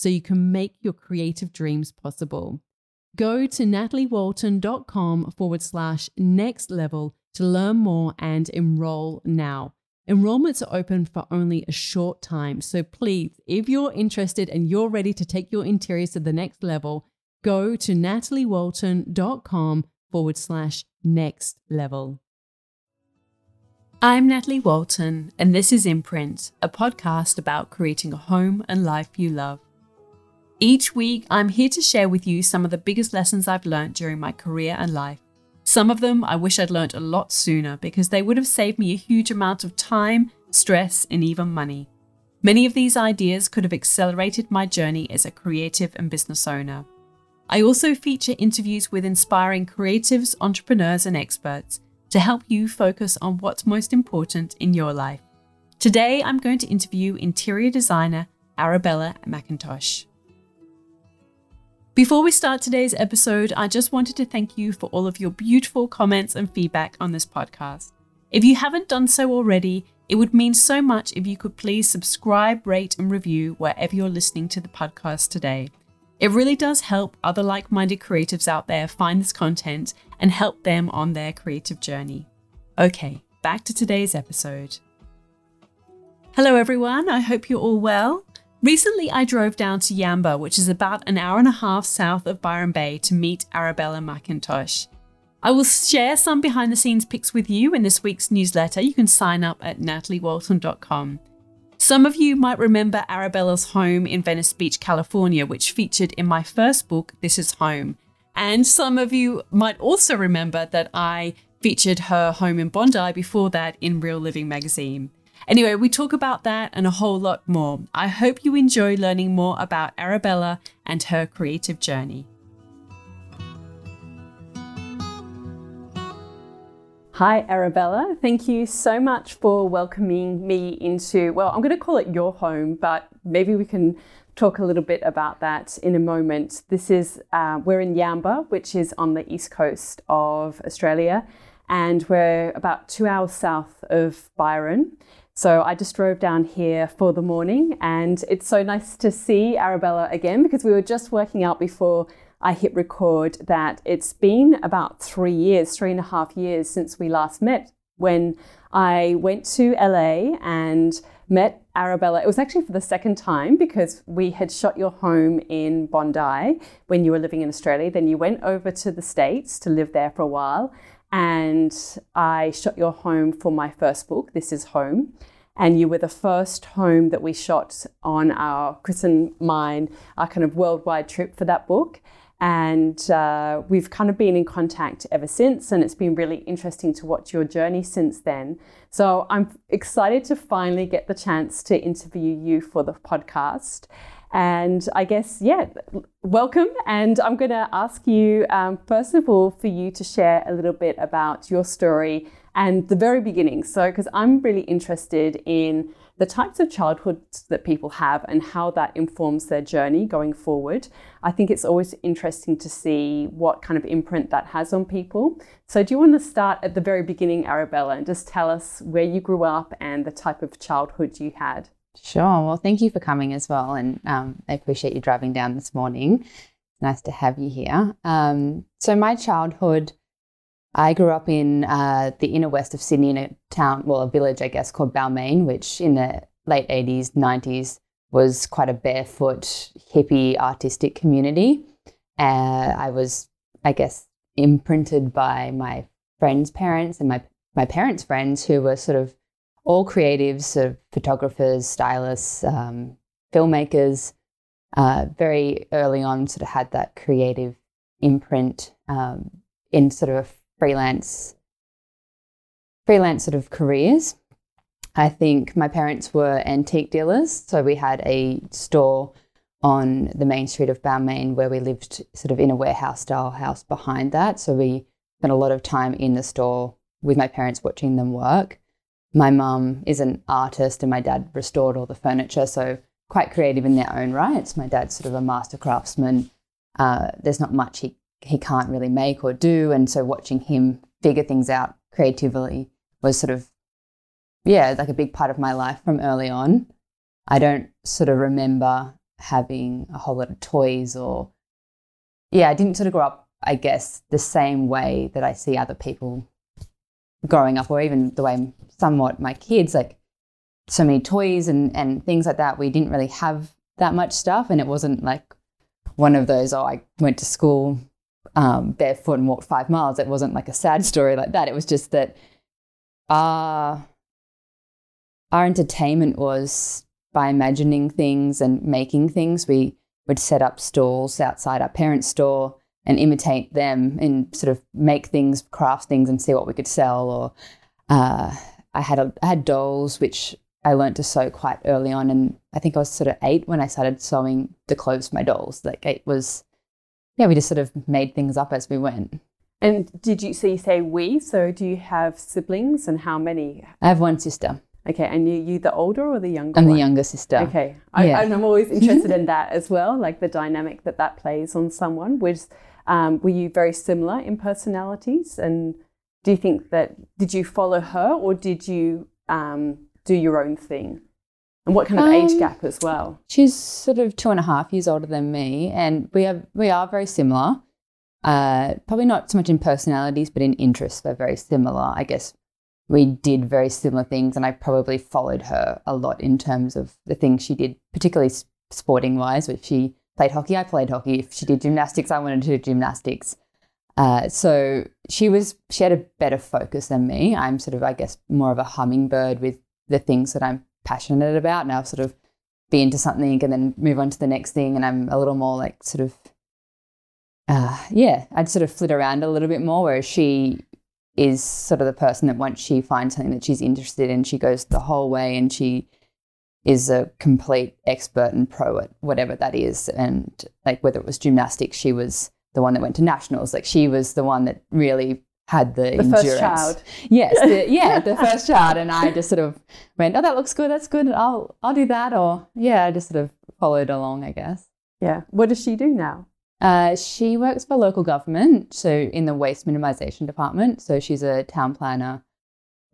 so you can make your creative dreams possible. Go to nataliewalton.com forward slash next level to learn more and enroll now. Enrollments are open for only a short time, so please, if you're interested and you're ready to take your interiors to the next level, go to nataliewalton.com forward slash next level. I'm Natalie Walton, and this is Imprint, a podcast about creating a home and life you love. Each week, I'm here to share with you some of the biggest lessons I've learned during my career and life. Some of them I wish I'd learned a lot sooner because they would have saved me a huge amount of time, stress, and even money. Many of these ideas could have accelerated my journey as a creative and business owner. I also feature interviews with inspiring creatives, entrepreneurs, and experts to help you focus on what's most important in your life. Today, I'm going to interview interior designer Arabella McIntosh. Before we start today's episode, I just wanted to thank you for all of your beautiful comments and feedback on this podcast. If you haven't done so already, it would mean so much if you could please subscribe, rate, and review wherever you're listening to the podcast today. It really does help other like minded creatives out there find this content and help them on their creative journey. Okay, back to today's episode. Hello, everyone. I hope you're all well. Recently, I drove down to Yamba, which is about an hour and a half south of Byron Bay, to meet Arabella McIntosh. I will share some behind the scenes pics with you in this week's newsletter. You can sign up at nataliewalton.com. Some of you might remember Arabella's home in Venice Beach, California, which featured in my first book, This Is Home. And some of you might also remember that I featured her home in Bondi before that in Real Living magazine. Anyway, we talk about that and a whole lot more. I hope you enjoy learning more about Arabella and her creative journey. Hi, Arabella. Thank you so much for welcoming me into, well, I'm going to call it your home, but maybe we can talk a little bit about that in a moment. This is, uh, we're in Yamba, which is on the east coast of Australia, and we're about two hours south of Byron. So I just drove down here for the morning, and it's so nice to see Arabella again because we were just working out before I hit record that it's been about three years, three and a half years since we last met when I went to LA and met Arabella. It was actually for the second time because we had shot your home in Bondi when you were living in Australia. Then you went over to the States to live there for a while. And I shot your home for my first book, This Is Home. And you were the first home that we shot on our Chris and mine, our kind of worldwide trip for that book. And uh, we've kind of been in contact ever since, and it's been really interesting to watch your journey since then. So I'm excited to finally get the chance to interview you for the podcast. And I guess, yeah, welcome. And I'm going to ask you, um, first of all, for you to share a little bit about your story and the very beginning. So, because I'm really interested in the types of childhoods that people have and how that informs their journey going forward. I think it's always interesting to see what kind of imprint that has on people. So, do you want to start at the very beginning, Arabella, and just tell us where you grew up and the type of childhood you had? Sure. Well, thank you for coming as well. And um, I appreciate you driving down this morning. Nice to have you here. Um, so, my childhood I grew up in uh, the inner west of Sydney in a town, well, a village, I guess, called Balmain, which in the late 80s, 90s was quite a barefoot, hippie, artistic community. Uh, I was, I guess, imprinted by my friends' parents and my, my parents' friends who were sort of all creatives, sort of photographers, stylists, um, filmmakers. Uh, very early on, sort of had that creative imprint um, in sort of freelance freelance sort of careers. I think my parents were antique dealers, so we had a store on the main street of Balmain where we lived sort of in a warehouse style house behind that. So we spent a lot of time in the store with my parents watching them work. My mum is an artist and my dad restored all the furniture, so quite creative in their own rights. My dad's sort of a master craftsman. Uh, there's not much he he can't really make or do. And so watching him figure things out creatively was sort of, yeah, like a big part of my life from early on. I don't sort of remember having a whole lot of toys or, yeah, I didn't sort of grow up, I guess, the same way that I see other people growing up, or even the way somewhat my kids, like so many toys and, and things like that. We didn't really have that much stuff. And it wasn't like one of those, oh, I went to school um, barefoot and walked five miles. It wasn't like a sad story like that. It was just that our, our entertainment was by imagining things and making things. We would set up stalls outside our parents' store and imitate them and sort of make things, craft things, and see what we could sell. Or uh, I had a, I had dolls which I learned to sew quite early on, and I think I was sort of eight when I started sewing the clothes for my dolls. Like it was yeah, we just sort of made things up as we went. And did you, so you say we, so do you have siblings and how many? I have one sister. Okay, and you, you the older or the younger? I'm one? the younger sister. Okay, I, yeah. and I'm always interested in that as well, like the dynamic that that plays on someone. Was um, were you very similar in personalities, and do you think that did you follow her or did you um, do your own thing? And what kind of um, age gap as well? She's sort of two and a half years older than me, and we are we are very similar. Uh, probably not so much in personalities, but in interests, we're very similar. I guess we did very similar things, and I probably followed her a lot in terms of the things she did, particularly sporting wise. If she played hockey, I played hockey. If she did gymnastics, I wanted to do gymnastics. Uh, so she was she had a better focus than me. I'm sort of, I guess, more of a hummingbird with the things that I'm passionate about. Now sort of be into something and then move on to the next thing. And I'm a little more like sort of, uh, yeah, I'd sort of flit around a little bit more, whereas she is sort of the person that once she finds something that she's interested in, she goes the whole way and she is a complete expert and pro at whatever that is. And like whether it was gymnastics, she was the one that went to nationals. Like she was the one that really had the, the endurance. first child. Yes, the, yeah, the first child, and I just sort of went, "Oh, that looks good. That's good. I'll I'll do that." Or yeah, I just sort of followed along, I guess. Yeah. What does she do now? Uh, she works for local government, so in the waste minimisation department. So she's a town planner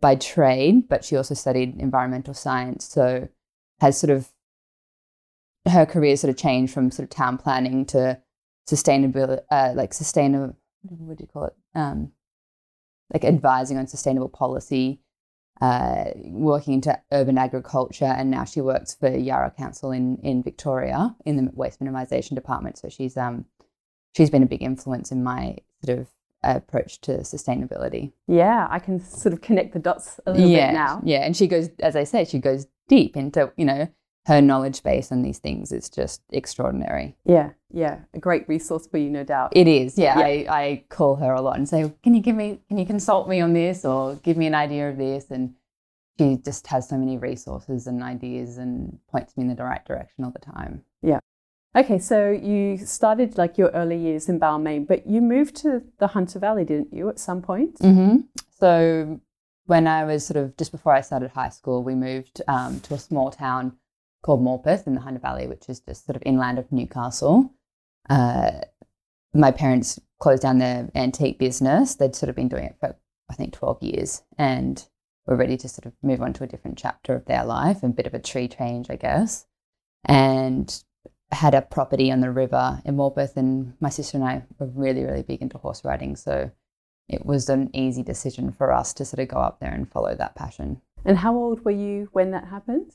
by trade, but she also studied environmental science. So has sort of her career sort of changed from sort of town planning to sustainability, uh, like sustainable. What do you call it? Um, like advising on sustainable policy, uh, working into urban agriculture, and now she works for Yarra Council in in Victoria in the waste minimisation department. So she's um she's been a big influence in my sort of approach to sustainability. Yeah, I can sort of connect the dots a little yeah, bit now. Yeah, and she goes, as I said, she goes deep into you know her knowledge base on these things is just extraordinary. Yeah, yeah, a great resource for you, no doubt. It is. Yeah, Yeah. I, I call her a lot and say, "Can you give me? Can you consult me on this, or give me an idea of this?" And she just has so many resources and ideas and points me in the right direction all the time. Yeah. Okay, so you started like your early years in Balmain, but you moved to the Hunter Valley, didn't you, at some point? Mm-hmm. So when I was sort of just before I started high school, we moved um, to a small town called Morpeth in the Hunter Valley, which is just sort of inland of Newcastle. Uh, my parents closed down their antique business. They'd sort of been doing it for I think twelve years, and were ready to sort of move on to a different chapter of their life, and a bit of a tree change, I guess. And had a property on the river in Morpeth, and my sister and I were really, really big into horse riding, so it was an easy decision for us to sort of go up there and follow that passion. And how old were you when that happened?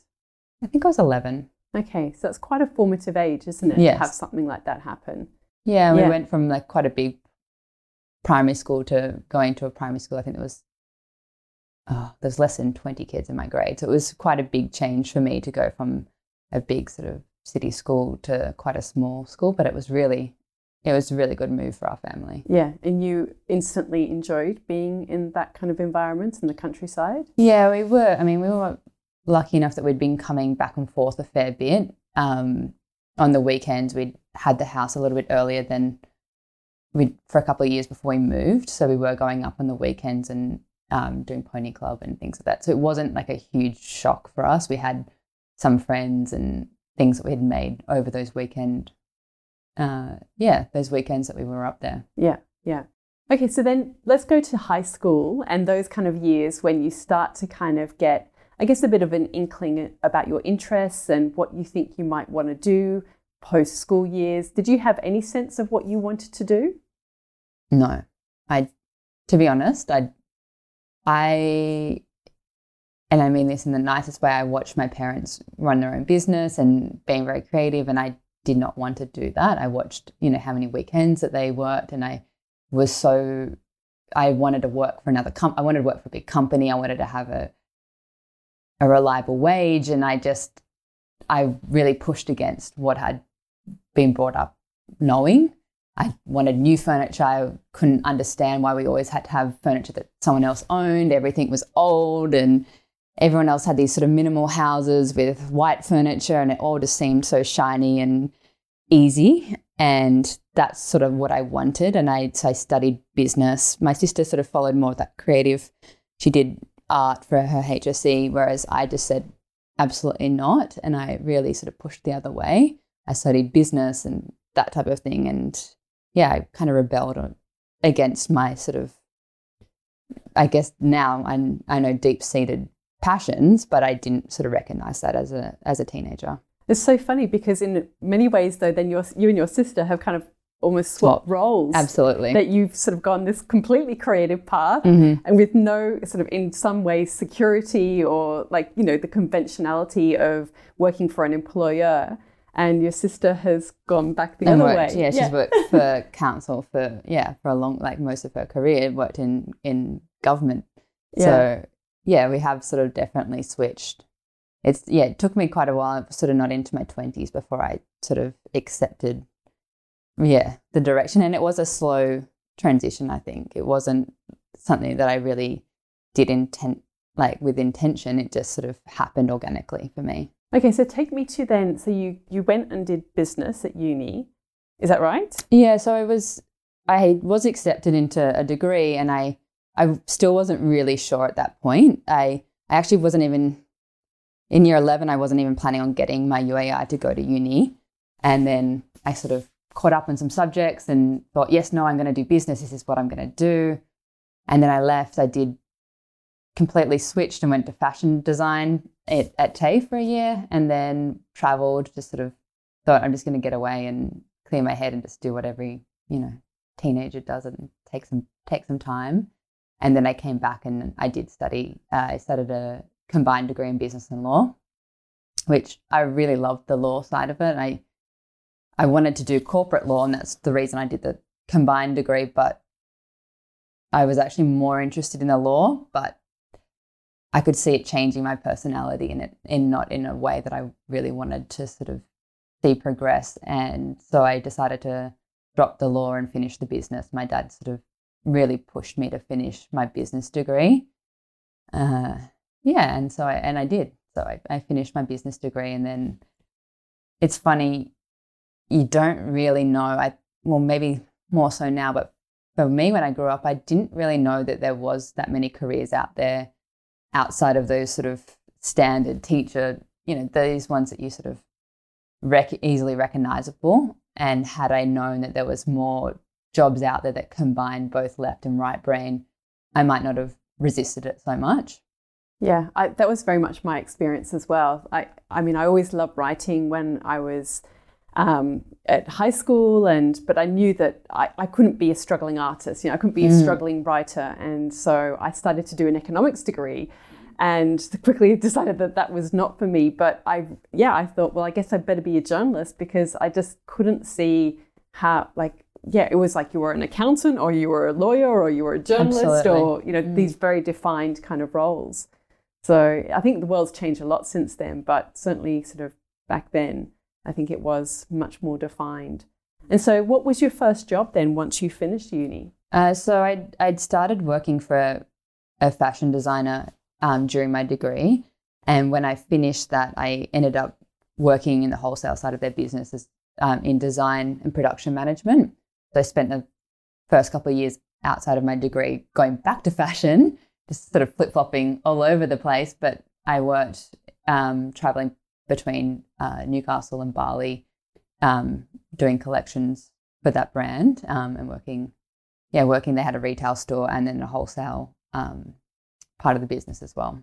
I think I was 11. Okay, so that's quite a formative age, isn't it? Yes. To have something like that happen. Yeah, we Yeah. went from like quite a big primary school to going to a primary school. I think there was, oh, there's less than 20 kids in my grade. So it was quite a big change for me to go from a big sort of city school to quite a small school. But it was really, it was a really good move for our family. Yeah, and you instantly enjoyed being in that kind of environment in the countryside. Yeah, we were. I mean, we were lucky enough that we'd been coming back and forth a fair bit. Um, on the weekends, we'd had the house a little bit earlier than we for a couple of years before we moved. So we were going up on the weekends and um, doing pony club and things like that. So it wasn't like a huge shock for us. We had some friends and things that we had made over those weekend. Uh, yeah, those weekends that we were up there. Yeah, yeah. Okay, so then let's go to high school and those kind of years when you start to kind of get, I guess, a bit of an inkling about your interests and what you think you might want to do post school years. Did you have any sense of what you wanted to do? No, I, to be honest, I, I, and I mean this in the nicest way. I watched my parents run their own business and being very creative, and I did not want to do that. I watched, you know, how many weekends that they worked, and I was so, I wanted to work for another com. I wanted to work for a big company. I wanted to have a, a reliable wage, and I just, I really pushed against what had been brought up knowing. I wanted new furniture. I couldn't understand why we always had to have furniture that someone else owned. Everything was old and everyone else had these sort of minimal houses with white furniture and it all just seemed so shiny and easy. And that's sort of what I wanted. And I, so I studied business. My sister sort of followed more of that creative. She did art for her HSC, whereas I just said, absolutely not. And I really sort of pushed the other way. I studied business and that type of thing. And yeah, I kind of rebelled against my sort of, I guess now I, I know deep seated passions, but I didn't sort of recognize that as a as a teenager. It's so funny because in many ways, though, then your, you and your sister have kind of almost swapped Swap. roles. Absolutely. That you've sort of gone this completely creative path Mhm. and with no sort of, in some ways, security or like, you know, the conventionality of working for an employer. And your sister has gone back the And other worked, way. yeah, she's worked for council for yeah for a long like most of her career worked in in government. Yeah. So yeah, we have sort of definitely switched. It's yeah, it took me quite a while, sort of not into my twenties before I sort of accepted yeah the direction, and it was a slow transition. I think it wasn't something that I really did intent like with intention. It just sort of happened organically for me. Okay, so take me to then. So you you went and did business at uni, is that right? Yeah, so I was I was accepted into a degree and I I still wasn't really sure at that point. I I actually wasn't even in year 11 I wasn't even planning on getting my UAI to go to uni. And then I sort of caught up on some subjects and thought, yes, no, I'm going to do business. This is what I'm going to do. And then I left. I did completely switched and went to fashion design at, at for a year and then traveled, just sort of thought I'm just going to get away and clear my head and just do what every, you know, teenager does and take some take some time. And then I came back and I did study. Uh, I studied a combined degree in business and law, which I really loved the law side of it. I I wanted to do corporate law, and that's the reason I did the combined degree. But I was actually more interested in the law, but I could see it changing my personality in it, in not in a way that I really wanted to sort of see progress. And so I decided to drop the law and finish the business. My dad sort of really pushed me to finish my business degree. Uh, yeah, and so I and I did. So I, I finished my business degree, and then it's funny, you don't really know. I well maybe more so now, but for me when I grew up, I didn't really know that there was that many careers out there outside of those sort of standard teacher. You know, these ones that you sort of rec- easily recognizable. And had I known that there was more jobs out there that combined both left and right brain, I might not have resisted it so much. Yeah, I, that was very much my experience as well. I, I mean, I always loved writing when I was um, at high school, and but I knew that I, I couldn't be a struggling artist. You know, I couldn't be mm. a struggling writer, and so I started to do an economics degree, and quickly decided that that was not for me. But I, yeah, I thought, well, I guess I'd better be a journalist because I just couldn't see how like yeah, it was like you were an accountant or you were a lawyer or you were a journalist Absolutely. or, you know, mm. these very defined kind of roles. So I think the world's changed a lot since then, but certainly sort of back then, I think it was much more defined. And so, what was your first job then once you finished uni? Uh, so I'd, I'd started working for a, a fashion designer um, during my degree. And when I finished that, I ended up working in the wholesale side of their business as, um, in design and production management. So I spent the first couple of years outside of my degree going back to fashion, just sort of flip flopping all over the place. But I worked um, traveling between uh, Newcastle and Bali, um, doing collections for that brand um, and working, yeah, working. They had a retail store and then a wholesale um, part of the business as well.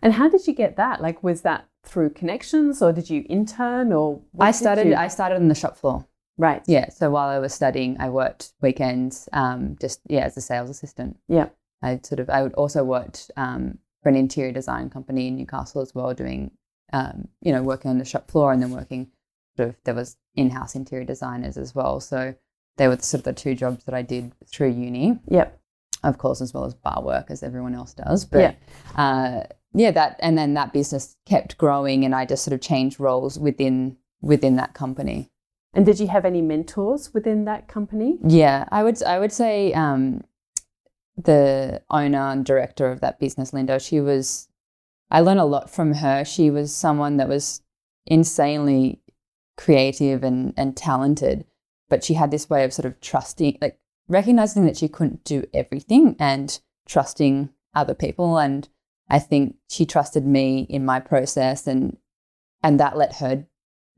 And how did you get that? Like, was that through connections, or did you intern, or I started? You... I started on the shop floor. Right. Yeah. So while I was studying, I worked weekends, um, just yeah, as a sales assistant. Yeah. I sort of I would also worked um, for an interior design company in Newcastle as well, doing um, you know working on the shop floor and then working sort of there was in-house interior designers as well. So they were sort of the two jobs that I did through uni. Yep. Of course, as well as bar work, as everyone else does. But yeah. Uh, yeah, that and then that business kept growing, and I just sort of changed roles within within that company. And did you have any mentors within that company? Yeah, I would I would say um, the owner and director of that business, Linda. She was I learned a lot from her. She was someone that was insanely creative and and talented, but she had this way of sort of trusting, like recognizing that she couldn't do everything and trusting other people. And I think she trusted me in my process, and and that let her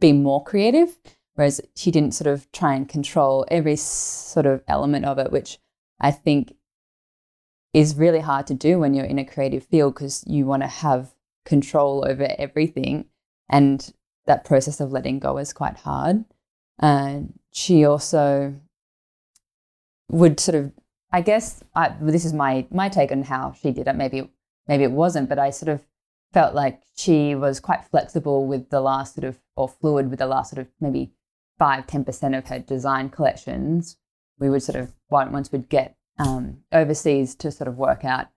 be more creative whereas she didn't sort of try and control every sort of element of it, which I think is really hard to do when you're in a creative field because you want to have control over everything. And that process of letting go is quite hard. And she also would sort of, I guess, I, this is my my take on how she did it. Maybe maybe it wasn't, but I sort of felt like she was quite flexible with the last sort of, or fluid with the last sort of maybe five, 10% of her design collections, we would sort of, once we'd get um, overseas to sort of work out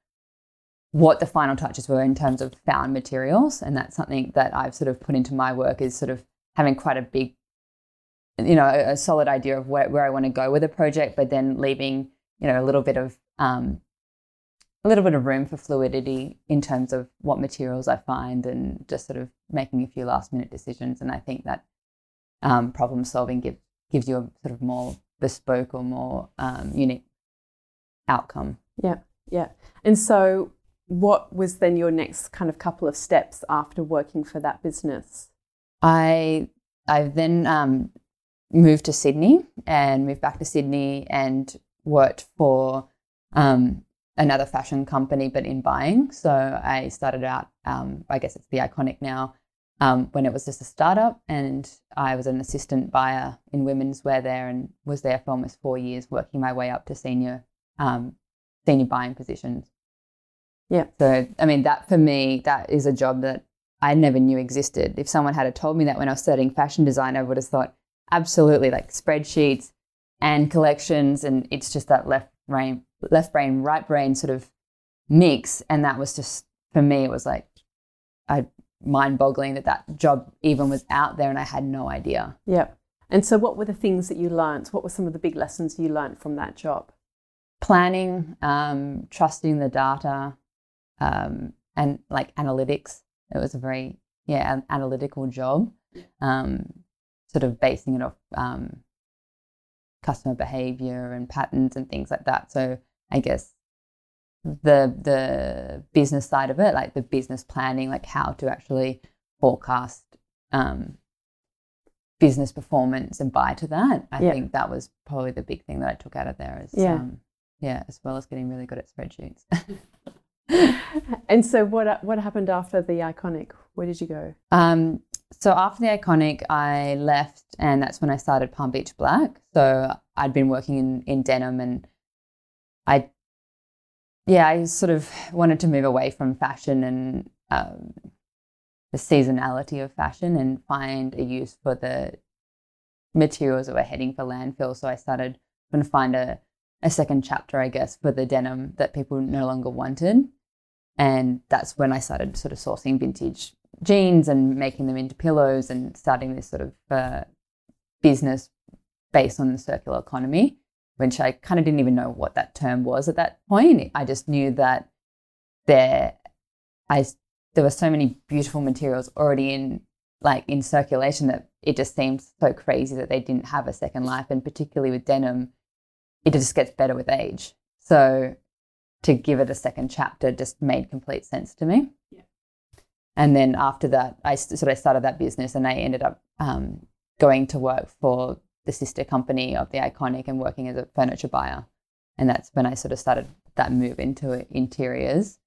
what the final touches were in terms of found materials. And that's something that I've sort of put into my work is sort of having quite a big, you know, a, solid idea of where, where I want to go with a project, but then leaving, you know, a little bit of, um, a little bit of room for fluidity in terms of what materials I find and just sort of making a few last minute decisions. And I think that um, problem solving give, gives you a sort of more bespoke or more um, unique outcome. Yeah, yeah. And so, what was then your next kind of couple of steps after working for that business? I I then um, moved to Sydney and moved back to Sydney and worked for um, another fashion company, but in buying. So I started out, um, I guess it's the iconic now, um, when it was just a startup. And I was an assistant buyer in women's wear there and was there for almost four years, working my way up to senior um, senior buying positions. Yeah. So I mean that for me, that is a job that I never knew existed. If someone had told me that when I was studying fashion design, I would have thought absolutely like spreadsheets and collections, and it's just that left brain, left brain, right brain sort of mix. And that was just for me, it was like I mind boggling that that job even was out there, and I had no idea. Yeah. And so, what were the things that you learnt? What were some of the big lessons you learnt from that job? Planning, um, trusting the data, um, and like analytics. It was a very yeah an analytical job, um, sort of basing it off um, customer behavior and patterns and things like that. So I guess the the business side of it, like the business planning, like how to actually forecast um, business performance and buy to that. I Yeah. think that was probably the big thing that I took out of there. Is, Yeah. um, yeah, as well as getting really good at spreadsheets. And so, what what happened after the iconic? Where did you go? Um, so after the iconic, I left, and that's when I started Palm Beach Black. So I'd been working in in denim, and I, yeah, I sort of wanted to move away from fashion and um, the seasonality of fashion, and find a use for the materials that were heading for landfill. So I started trying to find a a second chapter, I guess, for the denim that people no longer wanted. And that's when I started sort of sourcing vintage jeans and making them into pillows and starting this sort of uh, business based on the circular economy, which I kind of didn't even know what that term was at that point. I just knew that there, I there were so many beautiful materials already in like in circulation that it just seemed so crazy that they didn't have a second life, and particularly with denim, it just gets better with age. So to give it a second chapter just made complete sense to me. Yeah. And then after that, I sort of started that business, and I ended up um, going to work for the sister company of the Iconic and working as a furniture buyer. And that's when I sort of started that move into interiors,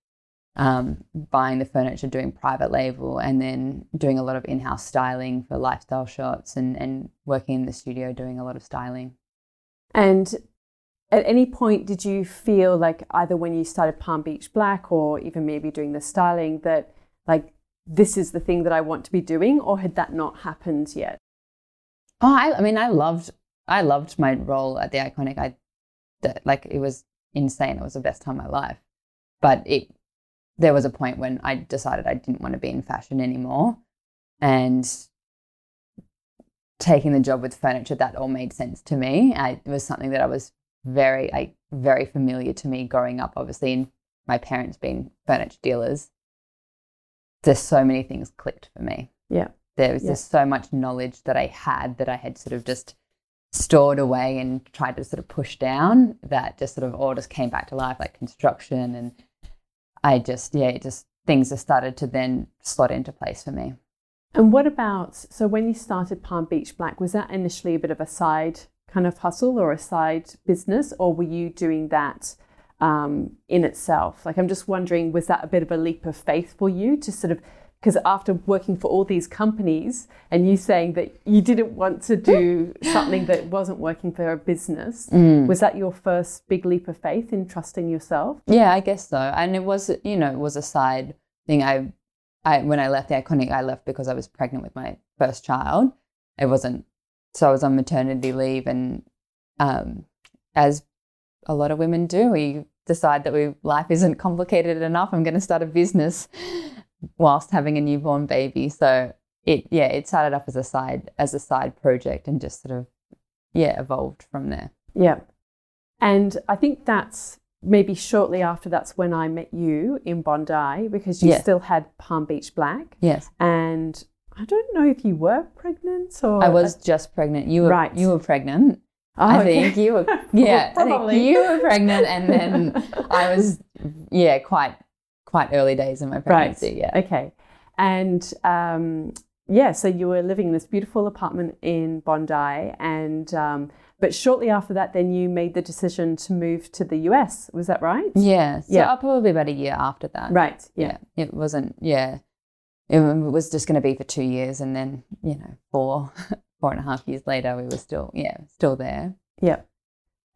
um, buying the furniture, doing private label, and then doing a lot of in-house styling for lifestyle shots, and and working in the studio doing a lot of styling. And at any point, did you feel like either when you started Palm Beach Black or even maybe doing the styling that like this is the thing that I want to be doing, or had that not happened yet? Oh, I, I mean, I loved, I loved my role at the Iconic. I, like, it was insane. It was the best time of my life. But it, there was a point when I decided I didn't want to be in fashion anymore, and taking the job with furniture, that all made sense to me. I, it was something that I was very, like, very familiar to me growing up. Obviously, and my parents being furniture dealers, there's so many things clicked for me Yeah. there was Yeah. just so much knowledge that I had that I had sort of just stored away and tried to sort of push down that just sort of all just came back to life, like construction. And I just, yeah, it just things just started to then slot into place for me. And what about so when you started Palm Beach Black, was that initially a bit of a side kind of hustle or a side business, or were you doing that um, in itself? Like, I'm just wondering, was that a bit of a leap of faith for you to sort of because after working for all these companies and you saying that you didn't want to do something that wasn't working for a business, was that your first big leap of faith in trusting yourself? Yeah, I guess so. And it was, you know, it was a side thing. I, I when I left the iconic, I left because I was pregnant with my first child. It wasn't so I was on maternity leave, and um, as a lot of women do, we decide that we life isn't complicated enough. I'm going to start a business whilst having a newborn baby. So it, yeah, it started off as a side as a side project, and just sort of, yeah, evolved from there. Yeah. And I think that's maybe shortly after that's when I met you in Bondi because you Yes. still had Palm Beach Black. Yes. And I don't know if you were pregnant or I was just pregnant. You were Right. you were pregnant. Oh, I okay. think you were yeah, I Probably. think you were pregnant and then I was yeah, quite quite early days in my pregnancy, Right. yeah. Okay. And um, yeah, so you were living in this beautiful apartment in Bondi, and um, but shortly after that, then you made the decision to move to the US. Was that right? Yeah. So Yeah. probably about a year after that. Right. Yeah. Yeah. It wasn't yeah. It was just gonna be for two years and then, you know, four four and a half years later we were still yeah, still there. Yeah.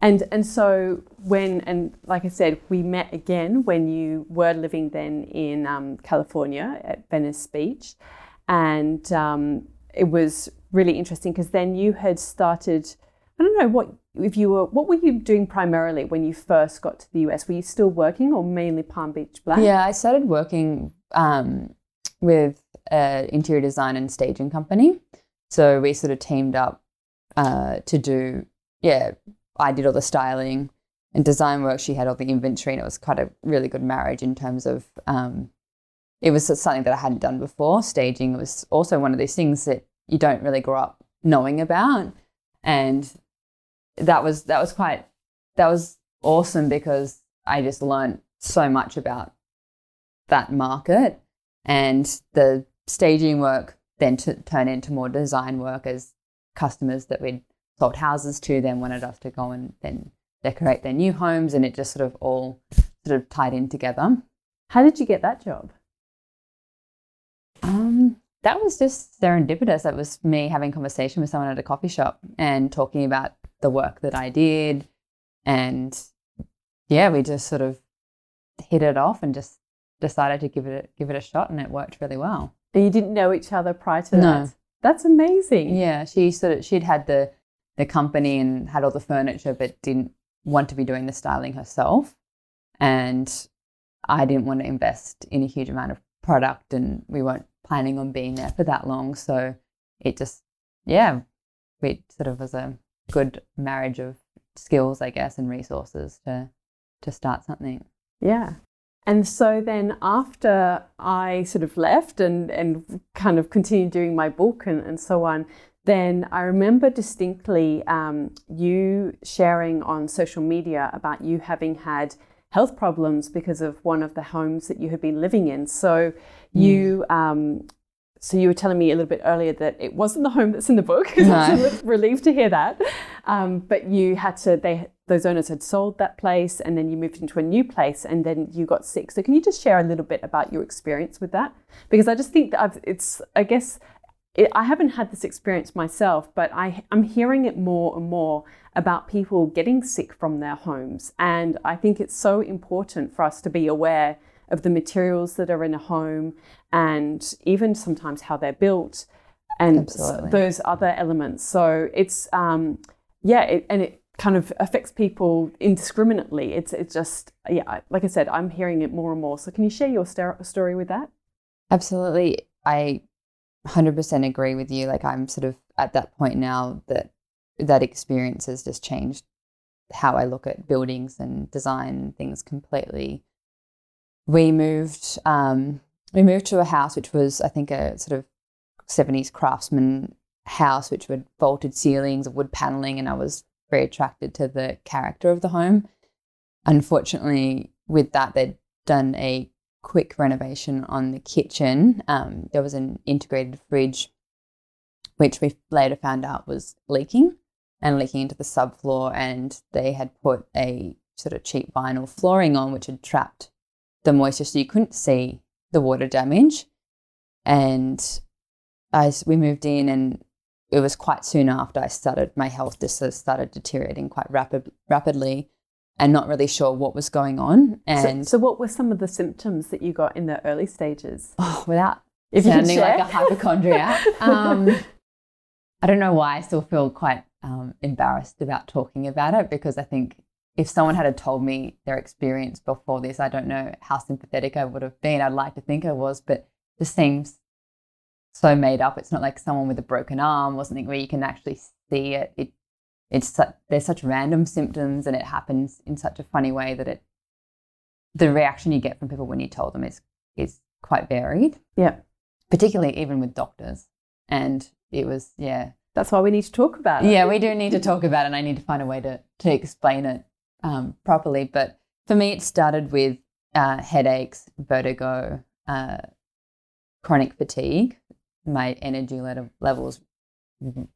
And and so when and like I said, we met again when you were living then in um, California at Venice Beach, and um, it was really interesting because then you had started. I don't know what if you were what were you doing primarily when you first got to the US? Were you still working or mainly Palm Beach Black? Yeah, I started working um, with an interior design and staging company. So we sort of teamed up uh, to do yeah I did all the styling and design work. She had all the inventory, and it was quite a really good marriage in terms of um, it was something that I hadn't done before. Staging was also one of these things that you don't really grow up knowing about, and that was that was quite that was awesome because I just learned so much about that market and the staging work then to turn into more design work as customers that we'd sold houses to then wanted us to go and then decorate their new homes and it just sort of all sort of tied in together. How did you get that job? Um, that was just serendipitous. That was me having conversation with someone at a coffee shop and talking about the work that I did. And yeah, we just sort of hit it off and just decided to give it a, give it a shot and it worked really well. And you didn't know each other prior to that? No. That's amazing. Yeah, she sort of she'd had the the company and had all the furniture, but didn't want to be doing the styling herself. And I didn't want to invest in a huge amount of product, and we weren't planning on being there for that long. So it just, yeah, it sort of was a good marriage of skills, I guess, and resources to to start something. Yeah. And so then after I sort of left and, and kind of continued doing my book and, and so on, then I remember distinctly um, you sharing on social media about you having had health problems because of one of the homes that you had been living in. So you, um, so you were telling me a little bit earlier that it wasn't the home that's in the book. No. I was relieved to hear that. Um, but you had to. They those owners had sold that place, and then you moved into a new place, and then you got sick. So can you just share a little bit about your experience with that? Because I just think that I've, it's. I guess it, I haven't had this experience myself, but I, I'm hearing it more and more about people getting sick from their homes. And I think it's so important for us to be aware of the materials that are in a home and even sometimes how they're built and Absolutely. those other elements. So it's, um, yeah, it, and it kind of affects people indiscriminately. It's, it's just, yeah, like I said, I'm hearing it more and more. So can you share your star- story with that? Absolutely. I 100% agree with you. Like I'm sort of at that point now that that experience has just changed how I look at buildings and design things completely. We moved um, we moved to a house which was I think a sort of 70s craftsman house which had vaulted ceilings, of wood paneling and I was very attracted to the character of the home. Unfortunately, with that they'd done a quick renovation on the kitchen. Um, there was an integrated fridge, which we later found out was leaking and leaking into the subfloor. And they had put a sort of cheap vinyl flooring on, which had trapped the moisture, so you couldn't see the water damage. And as we moved in, and it was quite soon after I started, my health just started deteriorating quite rapid, rapidly and not really sure what was going on. And so, so what were some of the symptoms that you got in the early stages? oh, without If sounding like a hypochondriac, um, I don't know why I still feel quite um, embarrassed about talking about it because I think if someone had told me their experience before this, I don't know how sympathetic I would have been. I'd like to think I was, but it just seems so made up. It's not like someone with a broken arm or something where you can actually see it. It it's su- there's such random symptoms and it happens in such a funny way that it the reaction you get from people when you tell them is is quite varied Yeah, particularly even with doctors. And it was, yeah. that's why we need to talk about it. Yeah, we do need to talk about it and I need to find a way to, to explain it um, properly. But for me, it started with uh, headaches, vertigo, uh, chronic fatigue. My energy levels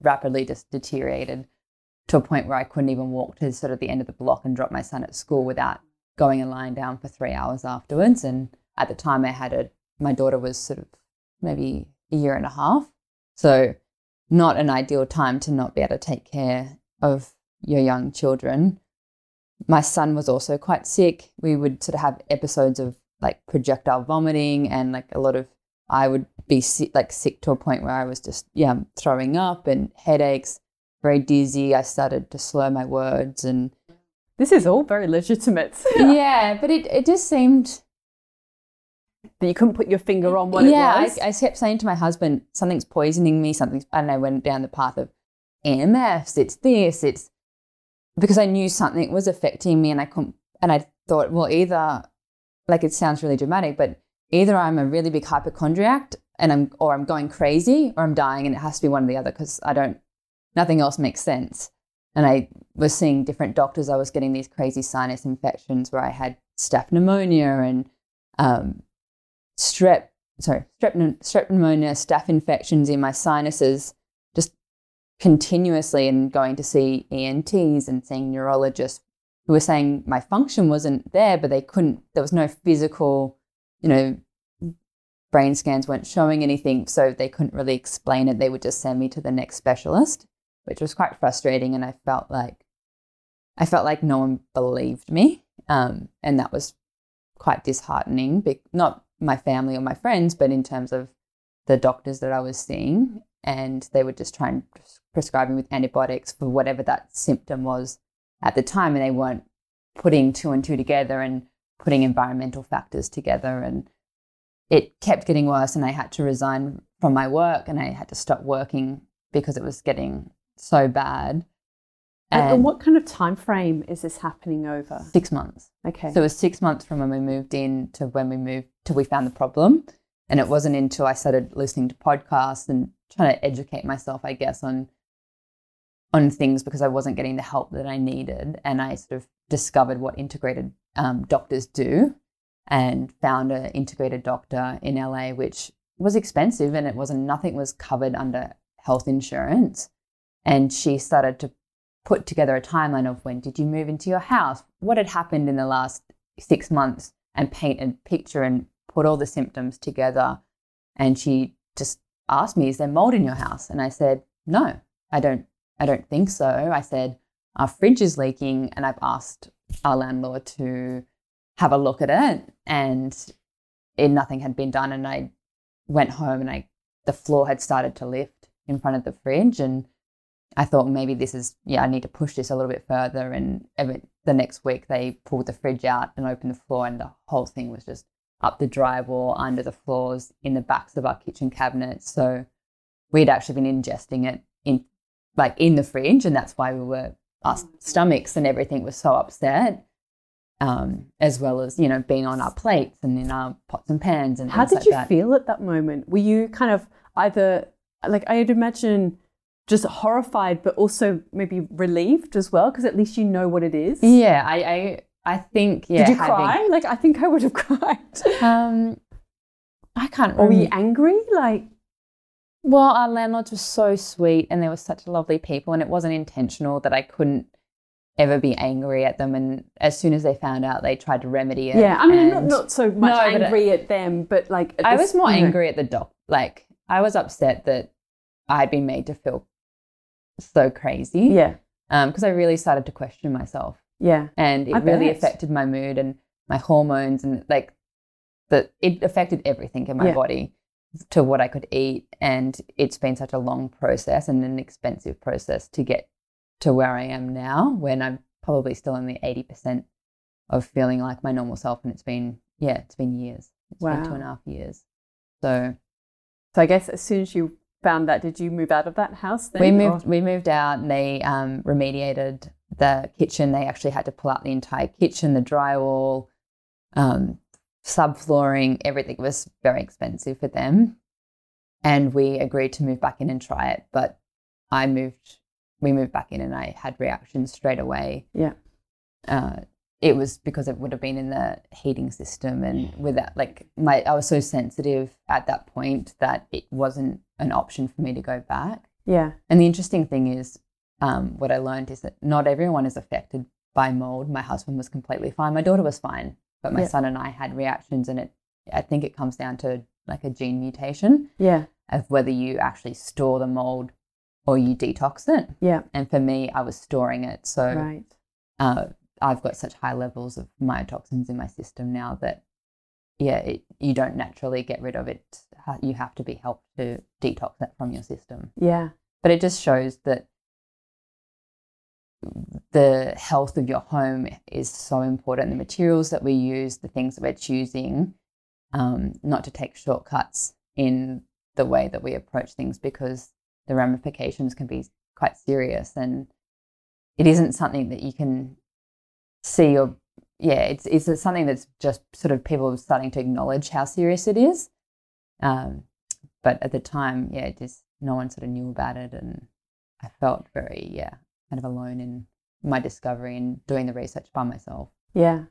rapidly just deteriorated to a point where I couldn't even walk to sort of the end of the block and drop my son at school without going and lying down for three hours afterwards. And at the time, I had a my daughter was sort of maybe a year and a half, so not an ideal time to not be able to take care of your young children my son was also quite sick. We would sort of have episodes of like projectile vomiting and like a lot of I would be sick, like sick to a point where I was just yeah throwing up and headaches, very dizzy. I started to slur my words and This is all very legitimate. yeah, but it it just seemed that you couldn't put your finger on what yeah, it was. I, I kept saying to my husband, something's poisoning me, something's, and I went down the path of EMFs, it's this, it's because I knew something was affecting me and I couldn't, and I thought, well, either, like it sounds really dramatic, but either I'm a really big hypochondriac and I'm, or I'm going crazy or I'm dying and it has to be one or the other because I don't, nothing else makes sense. And I was seeing different doctors. I was getting these crazy sinus infections where I had staph pneumonia and um, strep, sorry, strep, strep pneumonia, staph infections in my sinuses, just continuously, and going to see ENTs and seeing neurologists who were saying my function wasn't there, but they couldn't. There was no physical, you know, brain scans weren't showing anything, so they couldn't really explain it. They would just send me to the next specialist, which was quite frustrating, and I felt like I felt like no one believed me, um, and that was quite disheartening. Not my family or my friends, but in terms of the doctors that I was seeing. And they would just try and with antibiotics for whatever that symptom was at the time. And they weren't putting two and two together and putting environmental factors together. And it kept getting worse. And I had to resign from my work and I had to stop working because it was getting so bad. And, and, what kind of time frame is this happening over? Six months. Okay. So it was six months from when we moved in to when we moved till we found the problem. And it wasn't until I started listening to podcasts and trying to educate myself, I guess, on on things because I wasn't getting the help that I needed. And I sort of discovered what integrated um, doctors do and found an integrated doctor in LA, which was expensive and it wasn't nothing was covered under health insurance. And she started to put together a timeline of when did you move into your house, what had happened in the last six months, and paint a picture and put all the symptoms together. And she just asked me, "Is there mold in your house?" And I said, "No, I don't. I don't think so." I said, "Our fridge is leaking," and I've asked our landlord to have a look at it, and it, nothing had been done. And I went home, and I the floor had started to lift in front of the fridge, and I thought maybe this is, yeah, I need to push this a little bit further. And every, the next week, they pulled the fridge out and opened the floor, and the whole thing was just up the drywall, under the floors, in the backs of our kitchen cabinets. So we'd actually been ingesting it in, like, in the fridge, and that's why we were, our stomachs and everything was so upset. Um, as well as you know being on our plates and in our pots and pans and how did like you that. feel at that moment were you kind of either like i'd imagine just horrified, but also maybe relieved as well, because at least you know what it is. Yeah, I, I, I think. Yeah, Did you having, cry? Like I think I would have cried. Um, I can't. Or were you angry? Like, well, our landlords were so sweet, and they were such lovely people, and it wasn't intentional that I couldn't ever be angry at them. And as soon as they found out, they tried to remedy it. Yeah, I mean, not, not so much no, angry at them, but like I was more angry at the doc. Like I was upset that I had been made to feel so crazy. Yeah. Because um, I really started to question myself. Yeah. And it I really bet. affected my mood and my hormones and like that it affected everything in my yeah. body to what I could eat. And it's been such a long process and an expensive process to get to where I am now when I'm probably still in the 80% of feeling like my normal self. And it's been, yeah, it's been years. It's wow. been two and a half years. So, so I guess as soon as you found that, did you move out of that house then? We moved. Or? We moved out, and they um, remediated the kitchen. They actually had to pull out the entire kitchen, the drywall, um, subflooring. Everything was very expensive for them, and we agreed to move back in and try it. But I moved. We moved back in, and I had reactions straight away. Yeah. Uh, it was because it would have been in the heating system and with that like my I was so sensitive at that point that it wasn't an option for me to go back. Yeah. And the interesting thing is um, what I learned is that not everyone is affected by mold. My husband was completely fine. My daughter was fine, but my son and I had reactions and it I think it comes down to like a gene mutation. Yeah. Of whether you actually store the mold or you detox it. Yeah. And for me, I was storing it. So right. Uh, I've got such high levels of mycotoxins in my system now that yeah, it, you don't naturally get rid of it. You have to be helped to detox that from your system. Yeah. But it just shows that the health of your home is so important. The materials that we use, the things that we're choosing, um, not to take shortcuts in the way that we approach things because the ramifications can be quite serious. And it isn't something that you can see or yeah it's it's something that's just sort of people starting to acknowledge how serious it is. Um, but at the time yeah just no one sort of knew about it. And i felt very yeah kind of alone in my discovery and doing the research by myself yeah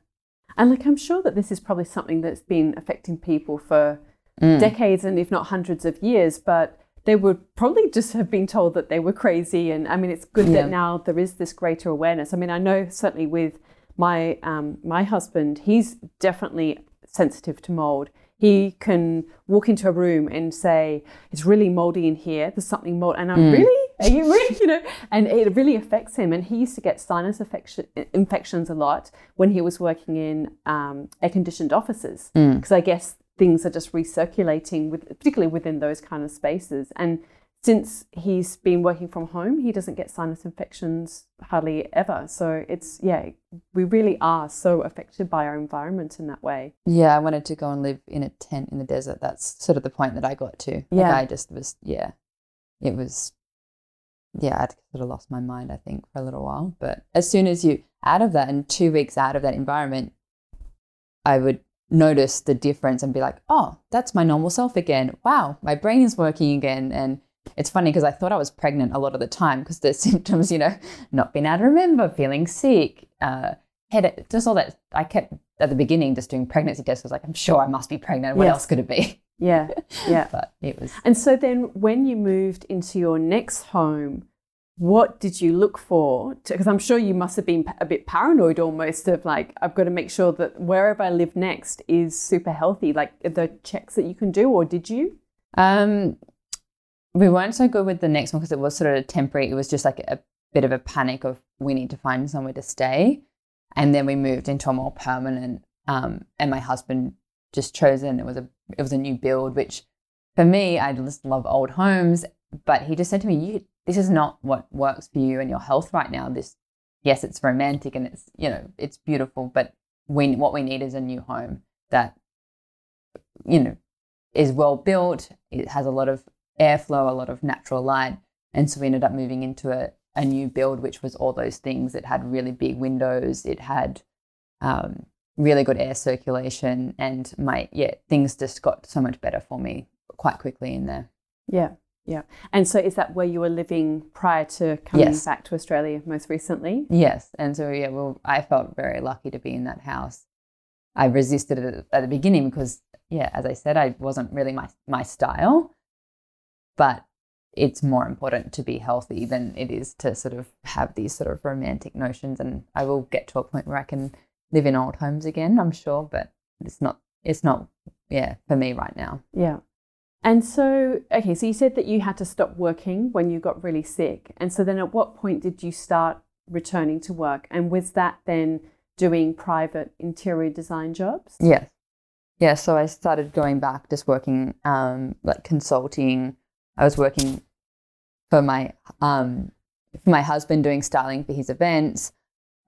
and like i'm sure that this is probably something that's been affecting people for mm. decades and if not hundreds of years but they would probably just have been told that they were crazy. And I mean, it's good yeah. that now there is this greater awareness. I mean, I know certainly with my um, my husband, he's definitely sensitive to mold. He can walk into a room and say, "It's really moldy in here. There's something mold," and I'm mm. really, are you really, you know, and it really affects him. And he used to get sinus infection, infections a lot when he was working in um, air conditioned offices. Because mm. I guess things are just recirculating with particularly within those kind of spaces. And since he's been working from home he doesn't get sinus infections hardly ever. So it's yeah we really are so affected by our environment in that way. Yeah i wanted to go and live in a tent in the desert. That's sort of the point that i got to. Yeah. Like i just was yeah it was yeah I'd sort of lost my mind i think for a little while but as soon as you out of that and two weeks out of that environment i would notice the difference and be like, oh, that's my normal self again. Wow, my brain is working again. And it's funny because I thought I was pregnant a lot of the time because the symptoms, you know, not being able to remember, feeling sick, uh, head, just all that. I kept at the beginning just doing pregnancy tests. I was like, I'm sure I must be pregnant. What yes. else could it be? Yeah, yeah. but it was. And so then when you moved into your next home, what did you look for? Because I'm sure you must have been a bit paranoid almost of like, I've got to make sure that wherever I live next is super healthy, like the checks that you can do, or did you? Um, we weren't so good with the next one because it was sort of temporary. It was just like a bit of a panic of we need to find somewhere to stay. And then we moved into a more permanent, um, and my husband just chosen, it was a, it was a new build, which for me, I just love old homes. But he just said to me, you this is not what works for you and your health right now. This, yes, it's romantic and it's, you know, it's beautiful, but we, what we need is a new home that, you know, is well built. It has a lot of airflow, a lot of natural light. And so we ended up moving into a, a new build, which was all those things. It had really big windows. It had um, really good air circulation. And my, yeah, things just got so much better for me quite quickly in there. Yeah. Yeah. And so is that where you were living prior to coming yes. back to Australia most recently? Yes. And so, yeah, well, I felt very lucky to be in that house. I resisted it at the beginning because, yeah, as I said, I wasn't really my, my style. But it's more important to be healthy than it is to sort of have these sort of romantic notions. And I will get to a point where I can live in old homes again, I'm sure, but it's not, it's not, yeah, for me right now. Yeah. And so, okay, so you said that you had to stop working when you got really sick. And so then at what point did you start returning to work? And was that then doing private interior design jobs? Yes. Yeah, so I started going back, just working um, like consulting. I was working for my um, for my husband doing styling for his events.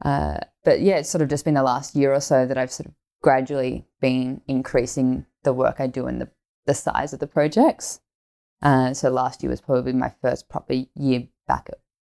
Uh, but yeah, it's sort of just been the last year or so that I've sort of gradually been increasing the work I do and the the size of the projects. Uh, so last year was probably my first proper year back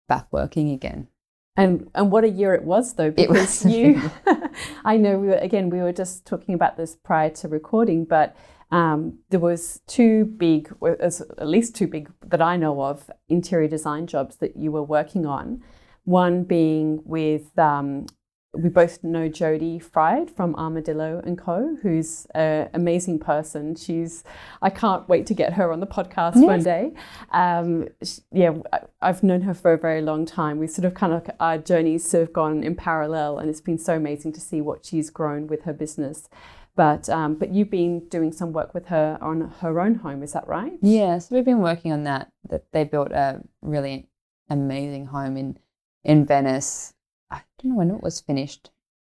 back working again. And and what a year it was though, because was. you, I know we were again we were just talking about this prior to recording, but um, there was two big, at least two big that I know of, interior design jobs that you were working on. One being with um, we both know Jodie Fried from Armadillo and Co, who's an amazing person. She's I can't wait to get her on the podcast yes. one day. Um, she, yeah, I've known her for a very long time. We sort of kind of our journeys have gone in parallel, and it's been so amazing to see what she's grown with her business. But um, but you've been doing some work with her on her own home, is that right? Yes, we've been working on that. That they built a really amazing home in in Venice I don't know when it was finished.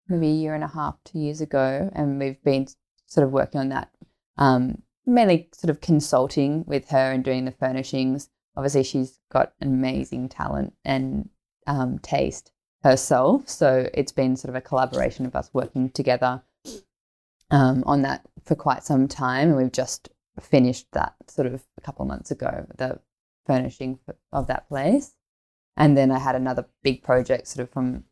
maybe a year and a half, two years ago, and we've been sort of working on that, um, mainly sort of consulting with her and doing the furnishings. Obviously, she's got amazing talent and um, taste herself, so it's been sort of a collaboration of us working together um, on that for quite some time, and we've just finished that sort of a couple of months ago, the furnishing of that place. And then I had another big project sort of from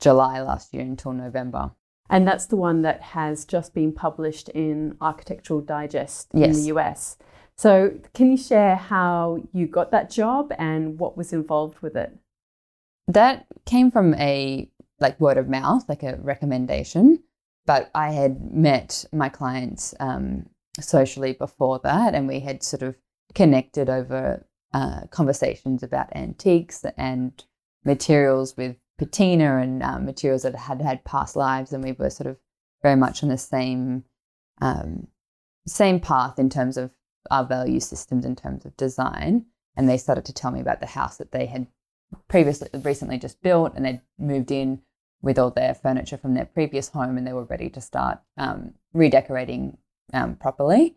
July last year until November. And that's the one that has just been published in Architectural Digest yes. in the US. So, can you share how you got that job and what was involved with it? That came from a like word of mouth, like a recommendation. But I had met my clients um, socially before that, and we had sort of connected over uh, conversations about antiques and materials with patina and um, materials that had had past lives, and we were sort of very much on the same um, same path in terms of our value systems in terms of design. And they started to tell me about the house that they had previously recently just built, and they'd moved in with all their furniture from their previous home, and they were ready to start um, redecorating um, properly.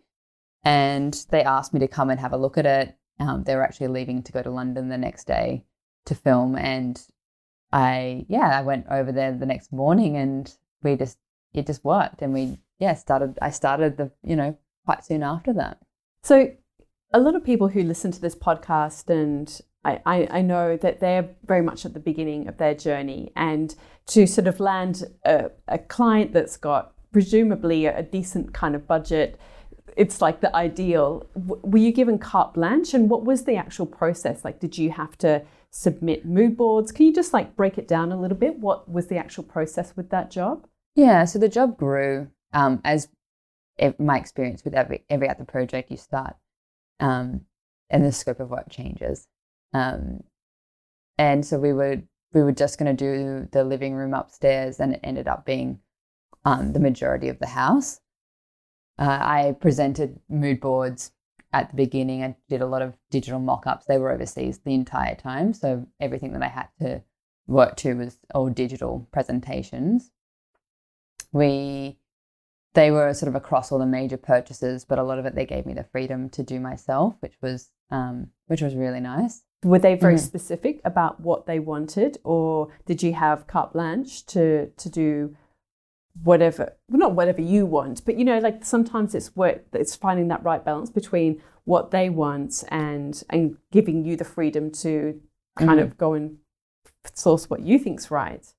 And they asked me to come and have a look at it. Um, they were actually leaving to go to London the next day to film, and I yeah I went over there the next morning, and we just it just worked, and we yeah started. I started the you know quite soon after that. So a lot of people who listen to this podcast and I, I, know that they're very much at the beginning of their journey and to sort of land a, a client that's got presumably a decent kind of budget it's like the ideal. were you given carte blanche, and what was the actual process? Like, did you have to submit mood boards? Can you just like break it down a little bit? What was the actual process with that job? Yeah, so the job grew um, as my experience with every every other project you start, um, and the scope of work changes. Um, and so we were we were just going to do the living room upstairs, and it ended up being um, the majority of the house. Uh, I presented mood boards at the beginning. I did a lot of digital mock ups. They were overseas the entire time. So everything that I had to work to was all digital presentations. We they were sort of across all the major purchases, but a lot of it they gave me the freedom to do myself, which was um, which was really nice. Were they very mm-hmm. specific about what they wanted, or did you have carte blanche to to do whatever well not whatever you want but you know like sometimes it's work it's finding that right balance between what they want and and giving you the freedom to kind mm-hmm. of go and source what you think's right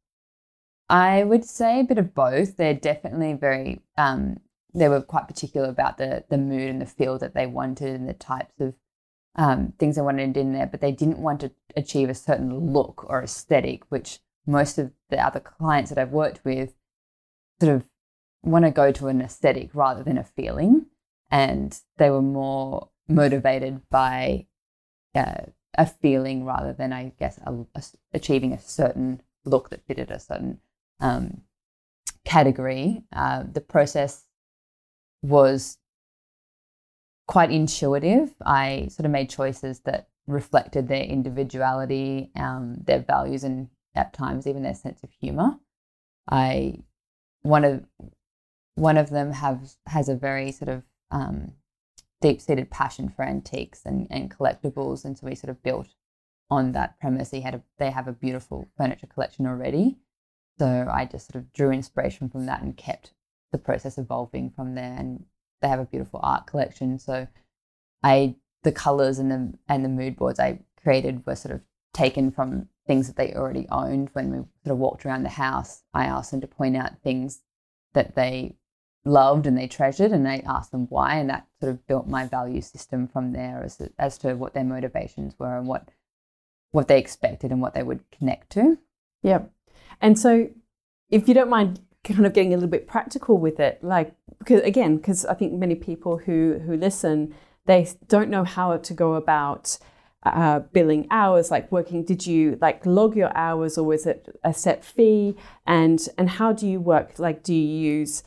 i would say a bit of both they're definitely very um they were quite particular about the the mood and the feel that they wanted and the types of um, things they wanted in there but they didn't want to achieve a certain look or aesthetic which most of the other clients that i've worked with sort of want to go to an aesthetic rather than a feeling. And they were more motivated by uh, a feeling rather than, I guess, a, a, achieving a certain look that fitted a certain um, category. Uh, the process was quite intuitive. I sort of made choices that reflected their individuality, um, their values, and at times even their sense of humor. I one of one of them have has a very sort of um, deep seated passion for antiques and, and collectibles, and so we sort of built on that premise. He had a, they have a beautiful furniture collection already, so I just sort of drew inspiration from that and kept the process evolving from there. And they have a beautiful art collection, so I the colors and the and the mood boards I created were sort of taken from things that they already owned when we sort of walked around the house. I asked them to point out things that they loved and they treasured, and I asked them why, and that sort of built my value system from there as to, as to what their motivations were and what what they expected and what they would connect to. Yeah, and so if you don't mind kind of getting a little bit practical with it like because again because i think many people who who listen they don't know how to go about uh, billing hours like working did you like log your hours or was it a set fee? And and how do you work? Like do you use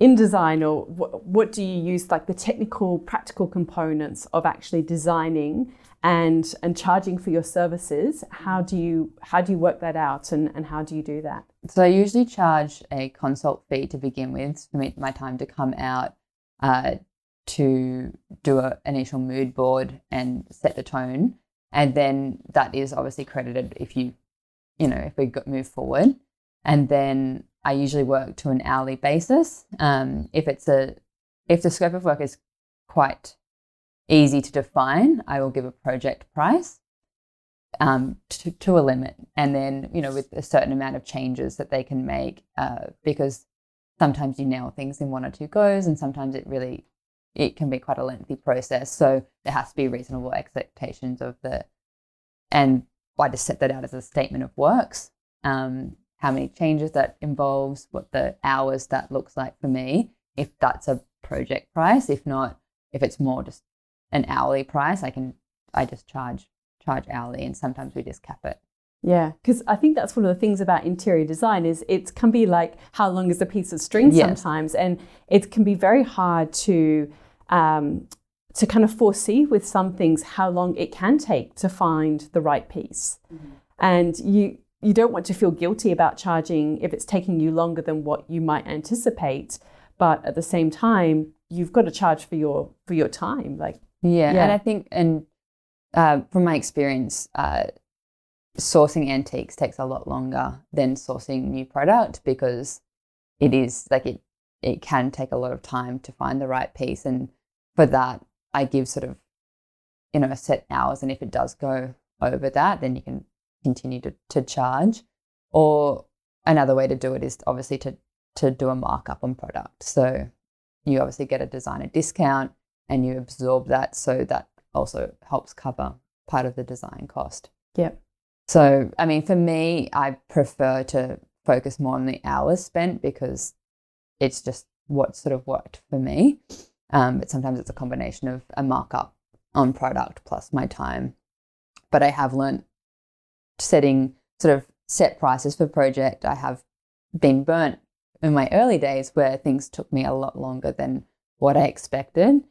InDesign or what, what do you use like the technical practical components of actually designing and and charging for your services? How do you how do you work that out and, and how do you do that? So i usually charge a consult fee to begin with for my time to come out uh, to do an initial mood board and set the tone. And then that is obviously credited if you you know if we move forward. And then I usually work to an hourly basis. Um, if it's a if the scope of work is quite easy to define, I will give a project price um, to, to a limit, and then you know with a certain amount of changes that they can make, uh, because sometimes you nail things in one or two goes, and sometimes it really it can be quite a lengthy process. So there has to be reasonable expectations of the, and I just set that out as a statement of works. Um, how many changes that involves, what the hours that looks like for me, if that's a project price. If not, if it's more just an hourly price, I can I just charge charge hourly and sometimes we just cap it. Yeah, because I think that's one of the things about interior design is it can be like how long is a piece of string yes. sometimes, and it can be very hard to um, to kind of foresee with some things how long it can take to find the right piece, mm-hmm. and you you don't want to feel guilty about charging if it's taking you longer than what you might anticipate but at the same time you've got to charge for your for your time like yeah, yeah. and i think and uh, from my experience uh, sourcing antiques takes a lot longer than sourcing new product because it is like it it can take a lot of time to find the right piece and for that i give sort of you know a set hours and if it does go over that then you can continue to, to charge. Or another way to do it is obviously to, to do a markup on product. So you obviously get a designer discount and you absorb that. So that also helps cover part of the design cost. Yep. So, I mean, for me, I prefer to focus more on the hours spent because it's just what sort of worked for me. Um, but sometimes it's a combination of a markup on product plus my time. But I have learned setting sort of set prices for project, I have been burnt in my early days where things took me a lot longer than what I expected.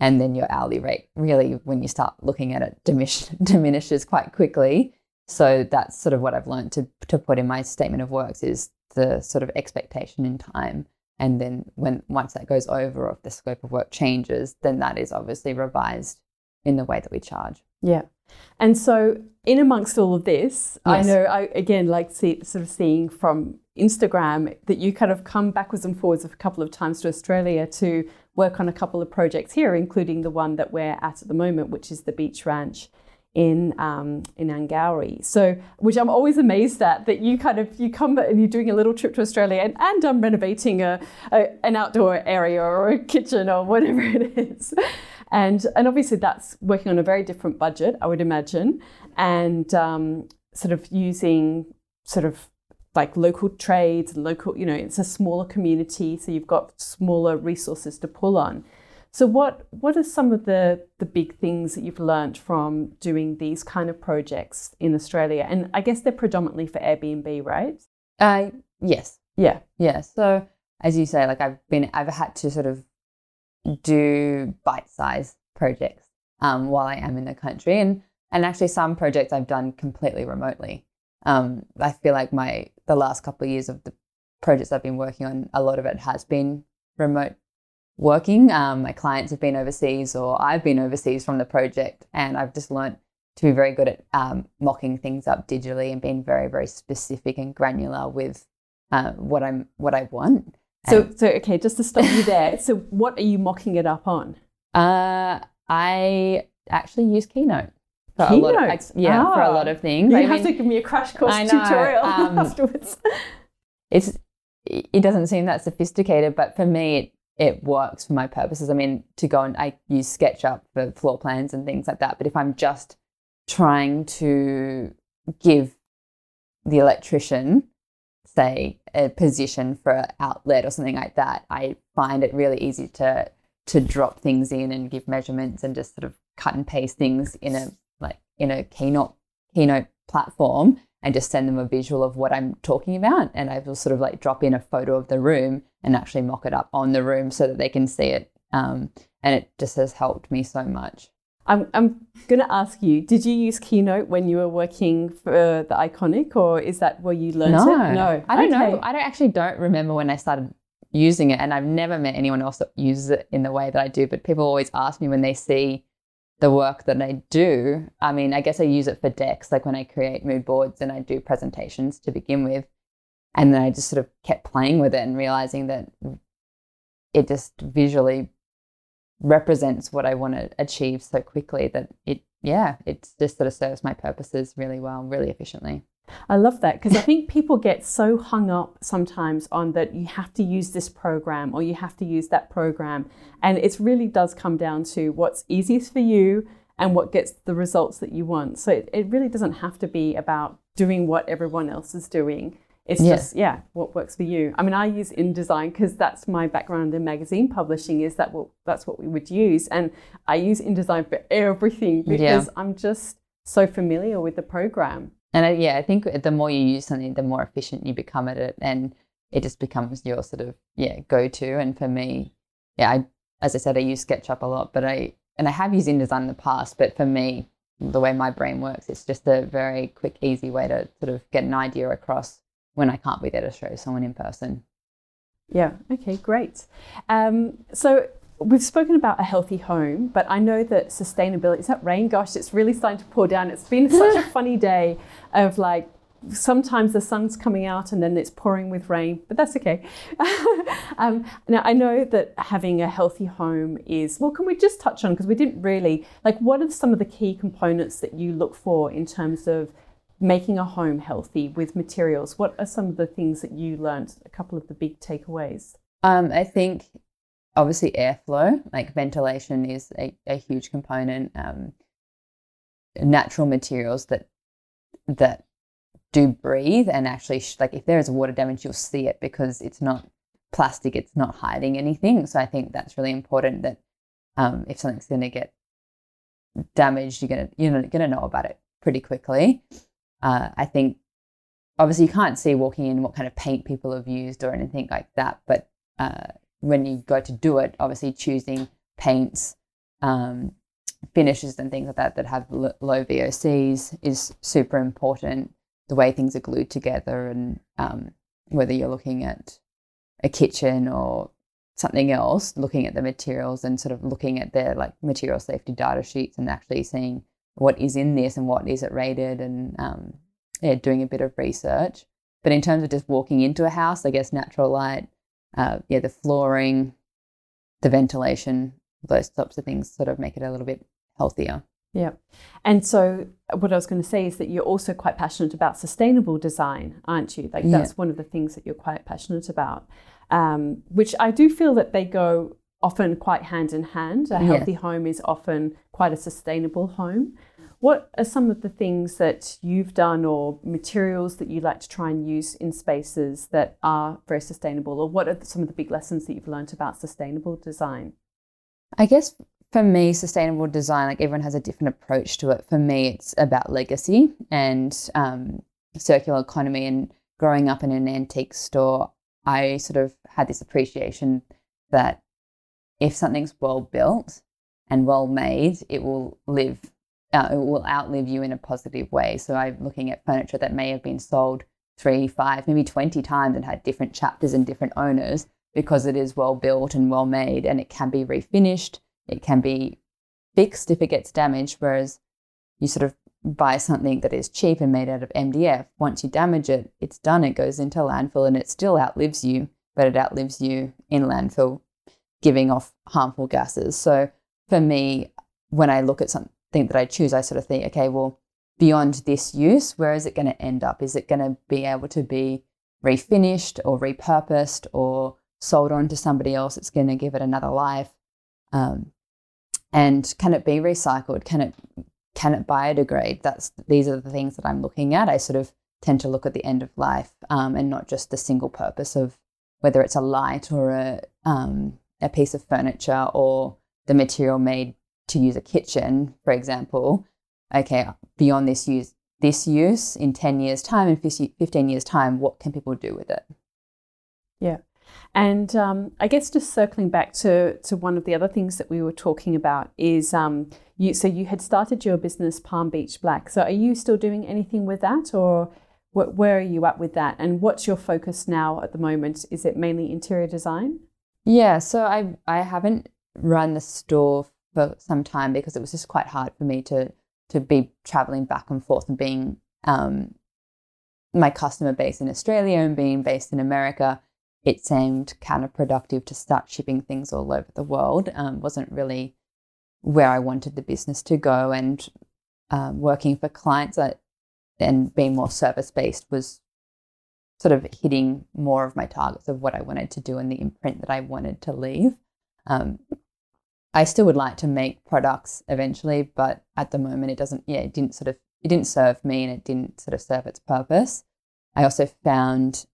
And then your hourly rate really, when you start looking at it, diminish, diminishes quite quickly. So that's sort of what I've learned to, to put in my statement of works is the sort of expectation in time. And then when once that goes over or if the scope of work changes, then that is obviously revised in the way that we charge. Yeah. And so, in amongst all of this, yes. I know I again like see, sort of seeing from Instagram that you kind of come backwards and forwards a couple of times to Australia to work on a couple of projects here, including the one that we're at at the moment, which is the beach ranch in um, in Angourie. So, which I'm always amazed at that you kind of you come and you're doing a little trip to Australia and, and I'm renovating a, a an outdoor area or a kitchen or whatever it is. And, and obviously, that's working on a very different budget, I would imagine, and um, sort of using sort of like local trades and local, you know, it's a smaller community, so you've got smaller resources to pull on. So what what are some of the the big things that you've learned from doing these kind of projects in Australia? And I guess they're predominantly for Airbnb, right? Uh yes. Yeah. Yeah. So as you say, like I've been I've had to sort of do bite size projects um, while I am in the country. And, and actually, some projects I've done completely remotely. Um, I feel like my the last couple of years of the projects I've been working on, a lot of it has been remote working. Um, my clients have been overseas, or I've been overseas from the project, and I've just learned to be very good at um, mocking things up digitally and being very, very specific and granular with uh, what I'm what I want. So, so okay, just to stop you there. so, what are you mocking it up on? Uh, I actually use Keynote. For Keynote, a lot of, yeah, for a lot of things. You I have mean, to give me a crash course tutorial um, afterwards. It's it doesn't seem that sophisticated, but for me, it it works for my purposes. I mean, to go and I use SketchUp for floor plans and things like that. But if I'm just trying to give the electrician say a position for an outlet or something like that, I find it really easy to to drop things in and give measurements and just sort of cut and paste things in a like in a keynote keynote platform and just send them a visual of what I'm talking about. And I will sort of like drop in a photo of the room and actually mock it up on the room so that they can see it. Um, and it just has helped me so much. I'm, I'm going to ask you, did you use Keynote when you were working for the Iconic or is that where you learned no, it? No, I don't okay. know. I don't actually don't remember when I started using it and I've never met anyone else that uses it in the way that I do, but people always ask me when they see the work that I do. I mean, I guess I use it for decks, like when I create mood boards and I do presentations to begin with. And then I just sort of kept playing with it and realizing that it just visually represents what I want to achieve so quickly that it, yeah, it just sort of serves my purposes really well, really efficiently. I love that because I think people get so hung up sometimes on that you have to use this program or you have to use that program. And it really does come down to what's easiest for you and what gets the results that you want. So it, it really doesn't have to be about doing what everyone else is doing. It's yeah. just, yeah, what works for you. I mean, I use InDesign because that's my background in magazine publishing is that well, that's what we would use. And I use InDesign for everything because yeah. I'm just so familiar with the program. And I, yeah, I think the more you use something, the more efficient you become at it, and it just becomes your sort of yeah go to. And for me, yeah, I as I said, I use SketchUp a lot, but I and I have used InDesign in the past, but for me, the way my brain works, it's just a very quick, easy way to sort of get an idea across when I can't be there to show someone in person. Yeah. Okay. Great. Um, so we've spoken about a healthy home, but I know that sustainability is that rain. Gosh, it's really starting to pour down. It's been such a funny day of like sometimes the sun's coming out and then it's pouring with rain, but that's okay. um, now, I know that having a healthy home is, well, can we just touch on, because we didn't really, like, what are some of the key components that you look for in terms of making a home healthy with materials? What are some of the things that you learned, a couple of the big takeaways? Um, I think obviously airflow, like ventilation, is a, a huge component. Um, natural materials that that do breathe and actually sh- like if there is water damage, you'll see it because it's not plastic; it's not hiding anything. So I think that's really important. That um, if something's going to get damaged, you're gonna you're gonna know about it pretty quickly. Uh, I think obviously you can't see walking in what kind of paint people have used or anything like that, but uh, when you go to do it, obviously choosing paints, um, finishes, and things like that that have l- low VOCs is super important. The way things are glued together, and um, whether you're looking at a kitchen or something else, looking at the materials and sort of looking at their like material safety data sheets and actually seeing what is in this and what is it rated, and um, yeah, doing a bit of research. But in terms of just walking into a house, I guess natural light, uh, yeah, the flooring, the ventilation, those types of things sort of make it a little bit healthier. Yeah. And so, what I was going to say is that you're also quite passionate about sustainable design, aren't you? Like, that's yeah. one of the things that you're quite passionate about, um, which I do feel that they go often quite hand in hand. A healthy yeah. home is often quite a sustainable home. What are some of the things that you've done or materials that you like to try and use in spaces that are very sustainable? Or what are some of the big lessons that you've learned about sustainable design? I guess for me, sustainable design, like everyone has a different approach to it. For me, it's about legacy and um, circular economy. And growing up in an antique store, I sort of had this appreciation that if something's well built and well made, it will live uh, it will outlive you in a positive way. So I'm looking at furniture that may have been sold three, five, maybe 20 times and had different chapters and different owners because it is well built and well made and it can be refinished. It can be fixed if it gets damaged. Whereas you sort of buy something that is cheap and made out of MDF. Once you damage it, it's done. It goes into landfill and it still outlives you, but it outlives you in landfill, giving off harmful gases. So for me, when I look at some, thing that I choose, I sort of think, okay, well, beyond this use, where is it going to end up? Is it going to be able to be refinished or repurposed or sold on to somebody else? It's going to give it another life. Um, and can it be recycled? Can it can it biodegrade? That's these are the things that I'm looking at. I sort of tend to look at the end of life um, and not just the single purpose of whether it's a light or a um, a piece of furniture or the material made to use a kitchen, for example, okay, beyond this use this use in 10 years time and 15 years time what can people do with it yeah and um, I guess just circling back to to one of the other things that we were talking about is um, you. So you had started your business Palm Beach Black. So are you still doing anything with that, or wh- where are you at with that? And what's your focus now at the moment? Is it mainly interior design? Yeah. So I I haven't run the store for some time because it was just quite hard for me to to be traveling back and forth and being um, my customer base in Australia and being based in America it seemed counterproductive to start shipping things all over the world. Um, wasn't really where I wanted the business to go, and um, working for clients and being more service based was sort of hitting more of my targets of what I wanted to do and the imprint that I wanted to leave. Um, I still would like to make products eventually, but at the moment it doesn't. Yeah, it didn't sort of it didn't serve me and it didn't sort of serve its purpose. I also found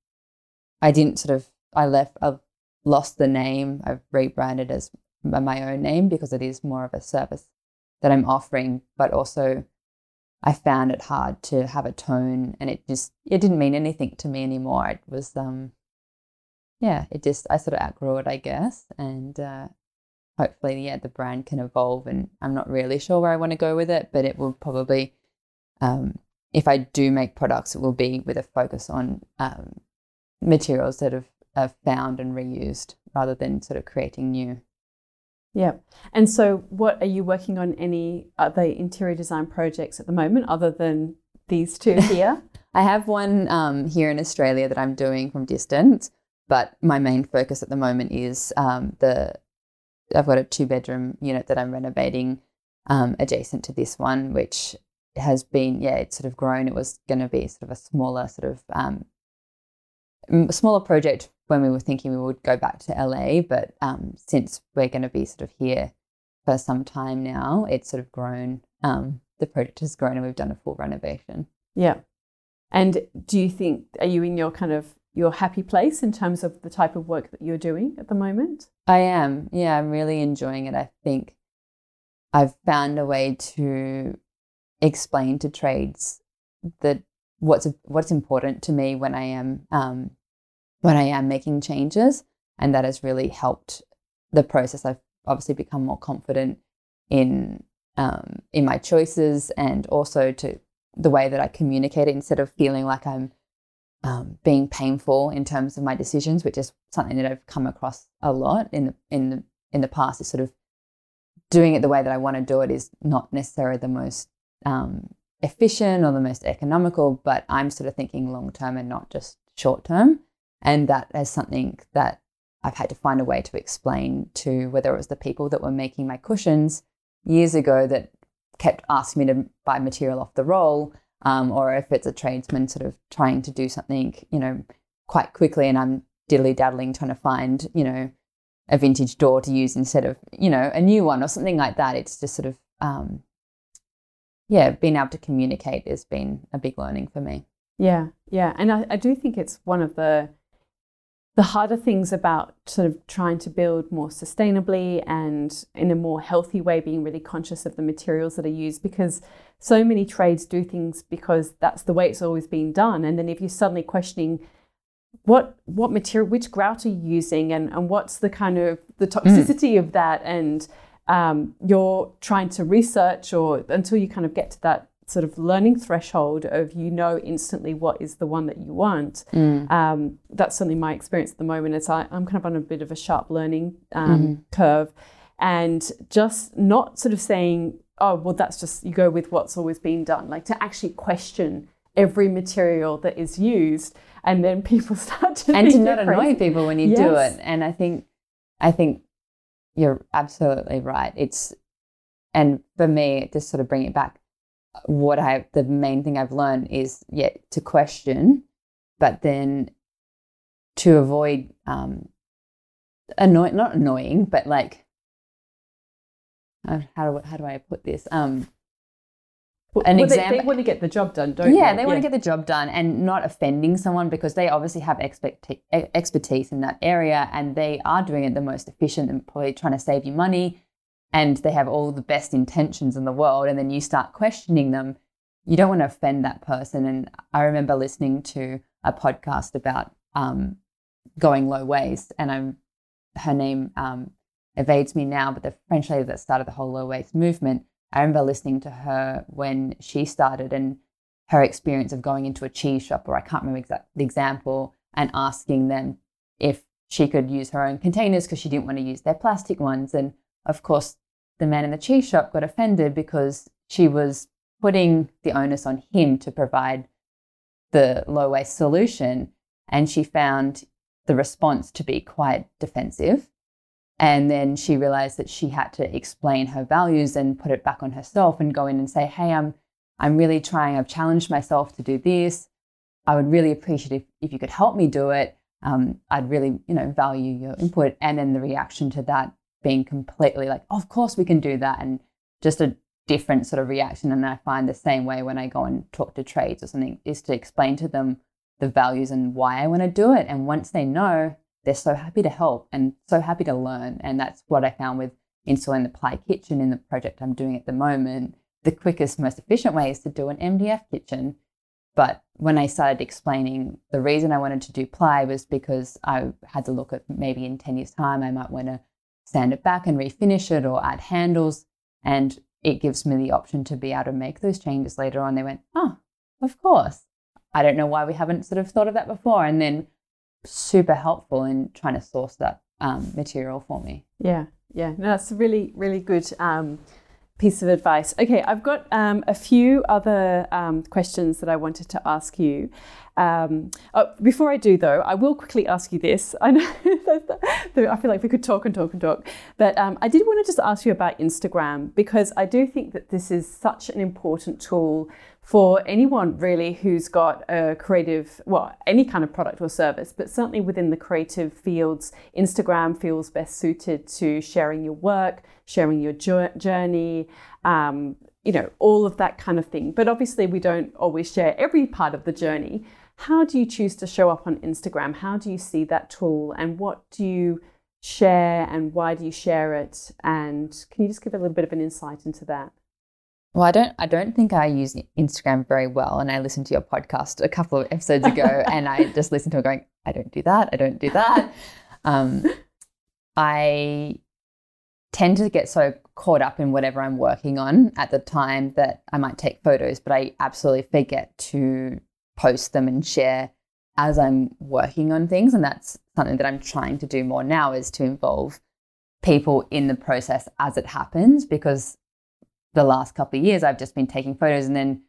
I didn't sort of I left, I've lost the name. I've rebranded as my own name because it is more of a service that I'm offering, but also I found it hard to have a tone and it just, it didn't mean anything to me anymore. It was, um, yeah, it just, I sort of outgrew it, I guess. And, uh, hopefully, yeah, the brand can evolve and I'm not really sure where I want to go with it, but it will probably, um, if I do make products, it will be with a focus on um, materials that have are found and reused rather than sort of creating new. Yeah. And so, what are you working on any other interior design projects at the moment other than these two here? I have one um, here in Australia that I'm doing from distance, but my main focus at the moment is um, the. I've got a two bedroom unit that I'm renovating um, adjacent to this one, which has been, yeah, it's sort of grown. It was going to be sort of a smaller, sort of um, smaller project when we were thinking we would go back to LA, but um, since we're going to be sort of here for some time now, it's sort of grown. Um, the project has grown, and we've done a full renovation. Yeah. And do you think are you in your kind of your happy place in terms of the type of work that you're doing at the moment? I am. Yeah, I'm really enjoying it. I think I've found a way to explain to trades that what's what's important to me when I am um, when I am making changes. And that has really helped the process. I've obviously become more confident in um, in my choices and also to the way that I communicate it instead of feeling like I'm um, being painful in terms of my decisions, which is something that I've come across a lot in the in the in the past. Is sort of doing it the way that I want to do it is not necessarily the most um, efficient or the most economical, but I'm sort of thinking long term and not just short term. And that is something that I've had to find a way to explain to whether it was the people that were making my cushions years ago that kept asking me to buy material off the roll, um, or if it's a tradesman sort of trying to do something, you know, quite quickly and I'm diddly daddling trying to find, you know, a vintage door to use instead of, you know, a new one or something like that. It's just sort of, um, yeah, being able to communicate has been a big learning for me. Yeah, yeah. And I, I do think it's one of the the harder things about sort of trying to build more sustainably and in a more healthy way, being really conscious of the materials that are used because so many trades do things because that's the way it's always been done. And then if you're suddenly questioning what what material, which grout are you using and, and what's the kind of the mm. toxicity mm. of that and um, you're trying to research or until you kind of get to that sort of learning threshold of you know instantly what is the one that you want. Mm. Um, that's certainly my experience at the moment. Is I, am kind of on a bit of a sharp learning um, mm. curve, and just not sort of saying, oh well, that's just you go with what's always been done. Like to actually question every material that is used, and then people start to and to not annoy people when you yes. do it. And I think, I think you're absolutely right. It's and for me, just sort of bring it back what I the main thing I've learned is yet yeah, to question, but then to avoid um, annoy not annoying, but like uh, how do how do I put this? Um, an well, exam- they, they, want to get the job done, don't yeah, they? they want to get the job done and not offending someone because they obviously have expect- expertise in that area and they are doing it the most efficient and probably trying to save you money and they have all the best intentions in the world and then you start questioning them you don't want to offend that person. And I remember listening to a podcast about um, going low waste, and I'm her name um, evades me now, but the French lady that started the whole low waste movement, I remember listening to her when she started and her experience of going into a cheese shop, or I can't remember the example, and asking them if she could use her own containers because she didn't want to use their plastic ones. And of course, the man in the cheese shop got offended because she was putting the onus on him to provide the low waste solution. And she found the response to be quite defensive. And then she realized that she had to explain her values and put it back on herself and go in and say, Hey, I'm I'm really trying, I've challenged myself to do this. I would really appreciate if, if you could help me do it. Um, I'd really, you know, value your input. And then the reaction to that being completely like, oh, of course we can do that. And just a different sort of reaction. And I find the same way when I go and talk to trades or something is to explain to them the values and why I want to do it. And once they know, they're so happy to help and so happy to learn. And that's what I found with installing the Ply Kitchen in the project I'm doing at the moment. The quickest, most efficient way is to do an MDF kitchen. But when I started explaining the reason I wanted to do ply was because I had to look at maybe in 10 years' time, I might want to sand it back and refinish it or add handles. And it gives me the option to be able to make those changes later on. They went, oh, of course. I don't know why we haven't sort of thought of that before. And then super helpful in trying to source that um, material for me. Yeah, yeah. No, that's really, really good um, piece of advice. Okay, I've got um, a few other um, questions that I wanted to ask you. Um, oh, before I do, though, I will quickly ask you this. I know I feel like we could talk and talk and talk, but um, I did want to just ask you about Instagram because I do think that this is such an important tool for anyone really who's got a creative, well, any kind of product or service, but certainly within the creative fields, Instagram feels best suited to sharing your work, sharing your journey, um, you know, all of that kind of thing. But obviously, we don't always share every part of the journey. How do you choose to show up on Instagram? How do you see that tool and what do you share and why do you share it? And can you just give a little bit of an insight into that? Well, I don't I don't think I use Instagram very well. And I listened to your podcast a couple of episodes ago and I just listened to it going, I don't do that, I don't do that. Um, I tend to get so caught up in whatever I'm working on at the time that I might take photos, but I absolutely forget to post them and share as I'm working on things. And that's something that I'm trying to do more now is to involve people in the process as it happens because the last couple of years I've just been taking photos and then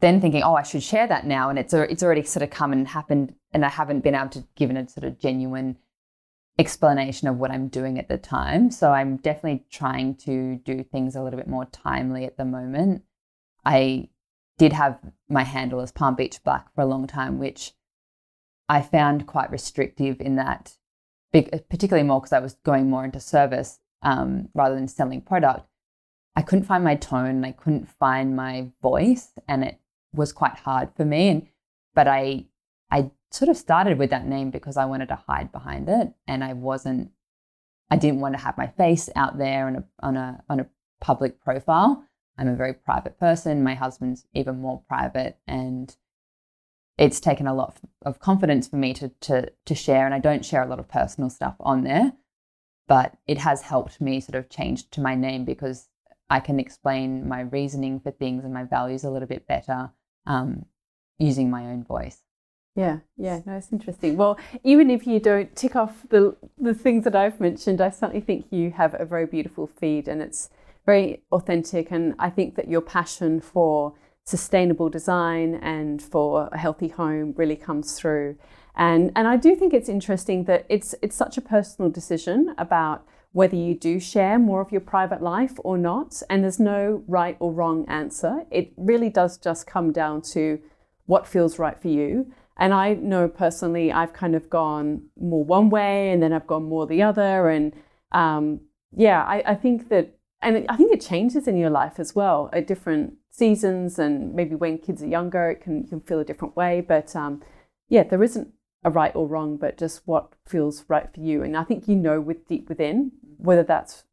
then thinking, oh, I should share that now. And it's, it's already sort of come and happened. And I haven't been able to give a sort of genuine explanation of what I'm doing at the time. So I'm definitely trying to do things a little bit more timely at the moment. I did have my handle as Palm Beach Black for a long time, which I found quite restrictive in that, particularly more because I was going more into service um, rather than selling product. I couldn't find my tone, I couldn't find my voice, and it was quite hard for me. And but I I sort of started with that name because I wanted to hide behind it, and I wasn't. I didn't want to have my face out there on a on a on a public profile. I'm a very private person. My husband's even more private, and it's taken a lot of confidence for me to to to share. And I don't share a lot of personal stuff on there, but it has helped me sort of change to my name because I can explain my reasoning for things and my values a little bit better um, using my own voice. Yeah, yeah, no, it's interesting. Well, even if you don't tick off the the things that I've mentioned, I certainly think you have a very beautiful feed, and it's very authentic. And I think that your passion for sustainable design and for a healthy home really comes through. And and I do think it's interesting that it's it's such a personal decision about whether you do share more of your private life or not. And there's no right or wrong answer. It really does just come down to what feels right for you. And I know personally, I've kind of gone more one way and then I've gone more the other. And um, yeah, I, I think that and I think it changes in your life as well at different seasons and maybe when kids are younger, it can, can feel a different way. But um, yeah, there isn't a right or wrong, but just what feels right for you. And I think you know with deep within whether that's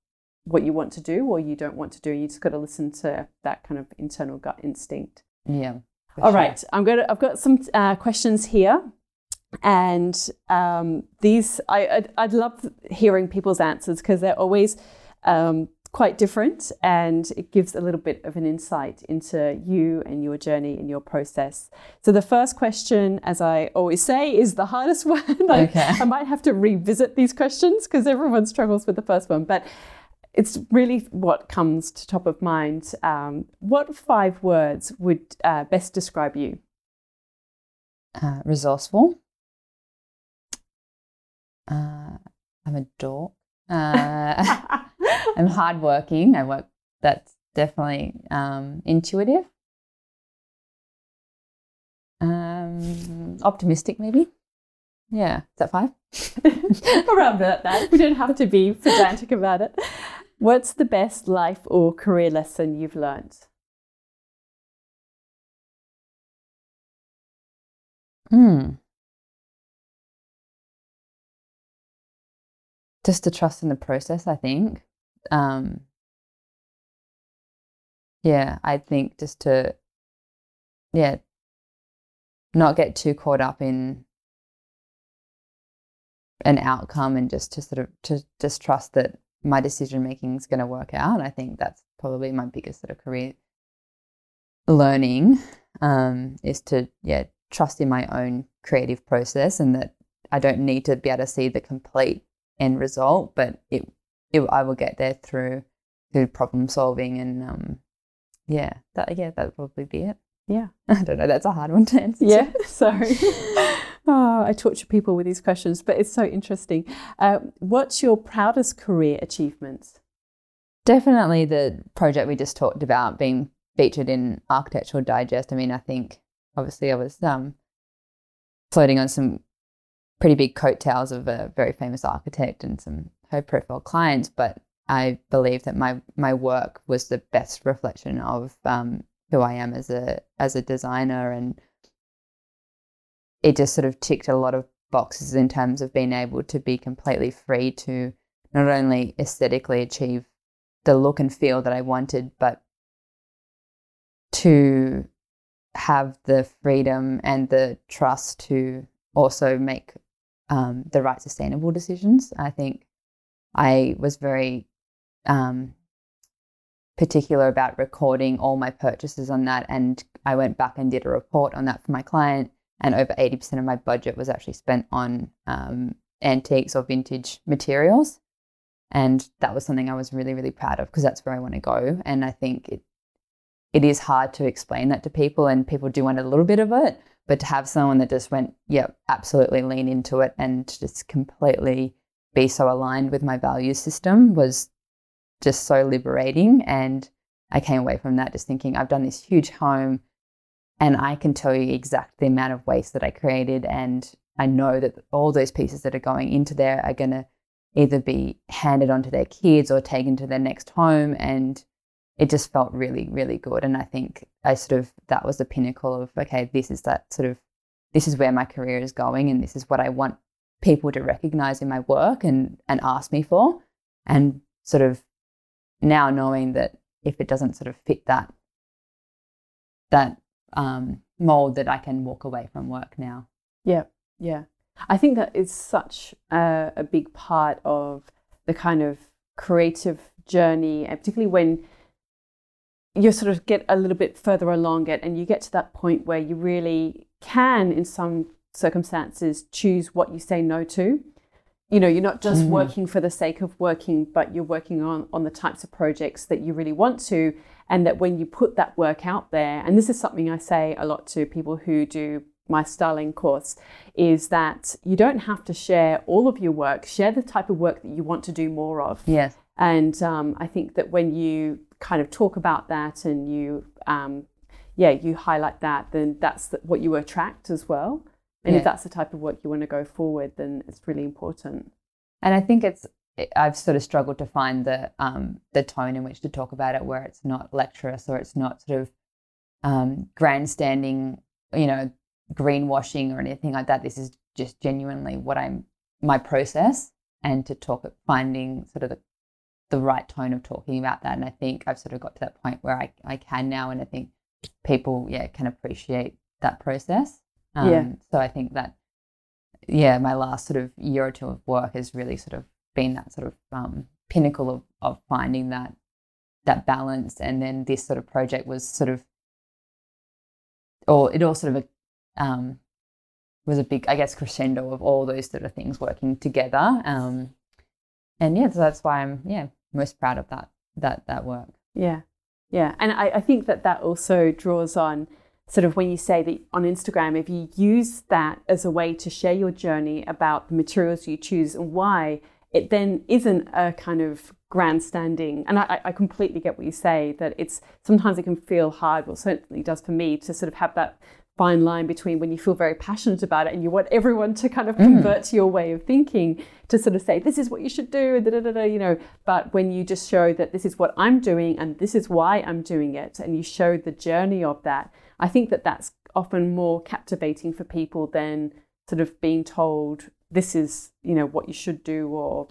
what you want to do or you don't want to do. You just got to listen to that kind of internal gut instinct. Yeah. All sure. right, I'm going to. I've got some uh, questions here, and um, these I I'd, I'd, love hearing people's answers because they're always um, quite different, and it gives a little bit of an insight into you and your journey and your process. So the first question, as I always say, is the hardest one. Okay. I, I might have to revisit these questions because everyone struggles with the first one, but it's really what comes to top of mind. Um, what five words would uh, best describe you? Uh, resourceful. Uh, I'm a dork. Uh, I'm hardworking. I work. That's definitely um, intuitive. Um, optimistic, maybe. Yeah, is that five? Around that. We don't have to be pedantic about it. What's the best life or career lesson you've learned? Hmm. Just to trust in the process, I think. Um, yeah, I think just to, yeah, not get too caught up in an outcome and just to sort of to just trust that my decision making is going to work out. I think that's probably my biggest sort of career learning um, is to yeah trust in my own creative process and that I don't need to be able to see the complete end result, but it, it I will get there through through problem solving and um, yeah that yeah that would probably be it. Yeah, I don't know. That's a hard one to answer. Yeah, sorry. oh, I torture people with these questions, but it's so interesting. Uh, what's your proudest career achievement? Definitely the project we just talked about being featured in Architectural Digest. I mean, I think obviously I was um, floating on some pretty big coattails of a very famous architect and some high profile clients, but I believe that my my work was the best reflection of um, who I am as a as a designer, and it just sort of ticked a lot of boxes in terms of being able to be completely free to not only aesthetically achieve the look and feel that I wanted, but to have the freedom and the trust to also make um, the right sustainable decisions. I think I was very um, particular about recording all my purchases on that. And I went back and did a report on that for my client. And over 80% of my budget was actually spent on um, antiques or vintage materials. And that was something I was really, really proud of because that's where I want to go. And I think it, it is hard to explain that to people, and people do want a little bit of it. But to have someone that just went, yeah, absolutely lean into it and just completely be so aligned with my value system was just so liberating. And I came away from that just thinking, I've done this huge home and I can tell you exact the amount of waste that I created. And I know that all those pieces that are going into there are going to either be handed on to their kids or taken to their next home. And it just felt really, really good. And I think I sort of, that was the pinnacle of, okay, this is that sort of, this is where my career is going and this is what I want people to recognize in my work and, and ask me for. And sort of now knowing that if it doesn't sort of fit that that um, mold that I can walk away from work now. Yeah, yeah. I think that is such a, a big part of the kind of creative journey, and particularly when you sort of get a little bit further along it and you get to that point where you really can, in some circumstances, choose what you say no to. You know you're not just mm. working for the sake of working but you're working on on the types of projects that you really want to and that when you put that work out there and this is something i say a lot to people who do my styling course is that you don't have to share all of your work share the type of work that you want to do more of. Yes. And um, i think that when you kind of talk about that and you um, yeah you highlight that then that's the, what you attract as well and yeah. if that's the type of work you want to go forward, then it's really important. And I think it's I've sort of struggled to find the um, the tone in which to talk about it, where it's not lecturous or it's not sort of um, grandstanding, you know, greenwashing or anything like that. This is just genuinely what I'm my process, and to talk at finding sort of the the right tone of talking about that. And I think I've sort of got to that point where I, I can now. And I think people, yeah, can appreciate that process. Um, Yeah. So I think that, yeah, my last sort of year or two of work has really sort of been that sort of um, pinnacle of, of finding that that balance. And then this sort of project was sort of, or it all sort of um, was a big, I guess, crescendo of all those sort of things working together. Um, and yeah, so that's why I'm yeah most proud of that that that work. Yeah, yeah, and I, I think that that also draws on sort of when you say that on Instagram, if you use that as a way to share your journey about the materials you choose and why, it then isn't a kind of grandstanding. And I, I completely get what you say that it's sometimes it can feel hard. Well, certainly does for me to sort of have that fine line between when you feel very passionate about it and you want everyone to kind of mm. convert to your way of thinking to sort of say this is what you should do da, da, da, da, you know but when you just show that this is what i'm doing and this is why i'm doing it and you show the journey of that i think that that's often more captivating for people than sort of being told this is you know what you should do or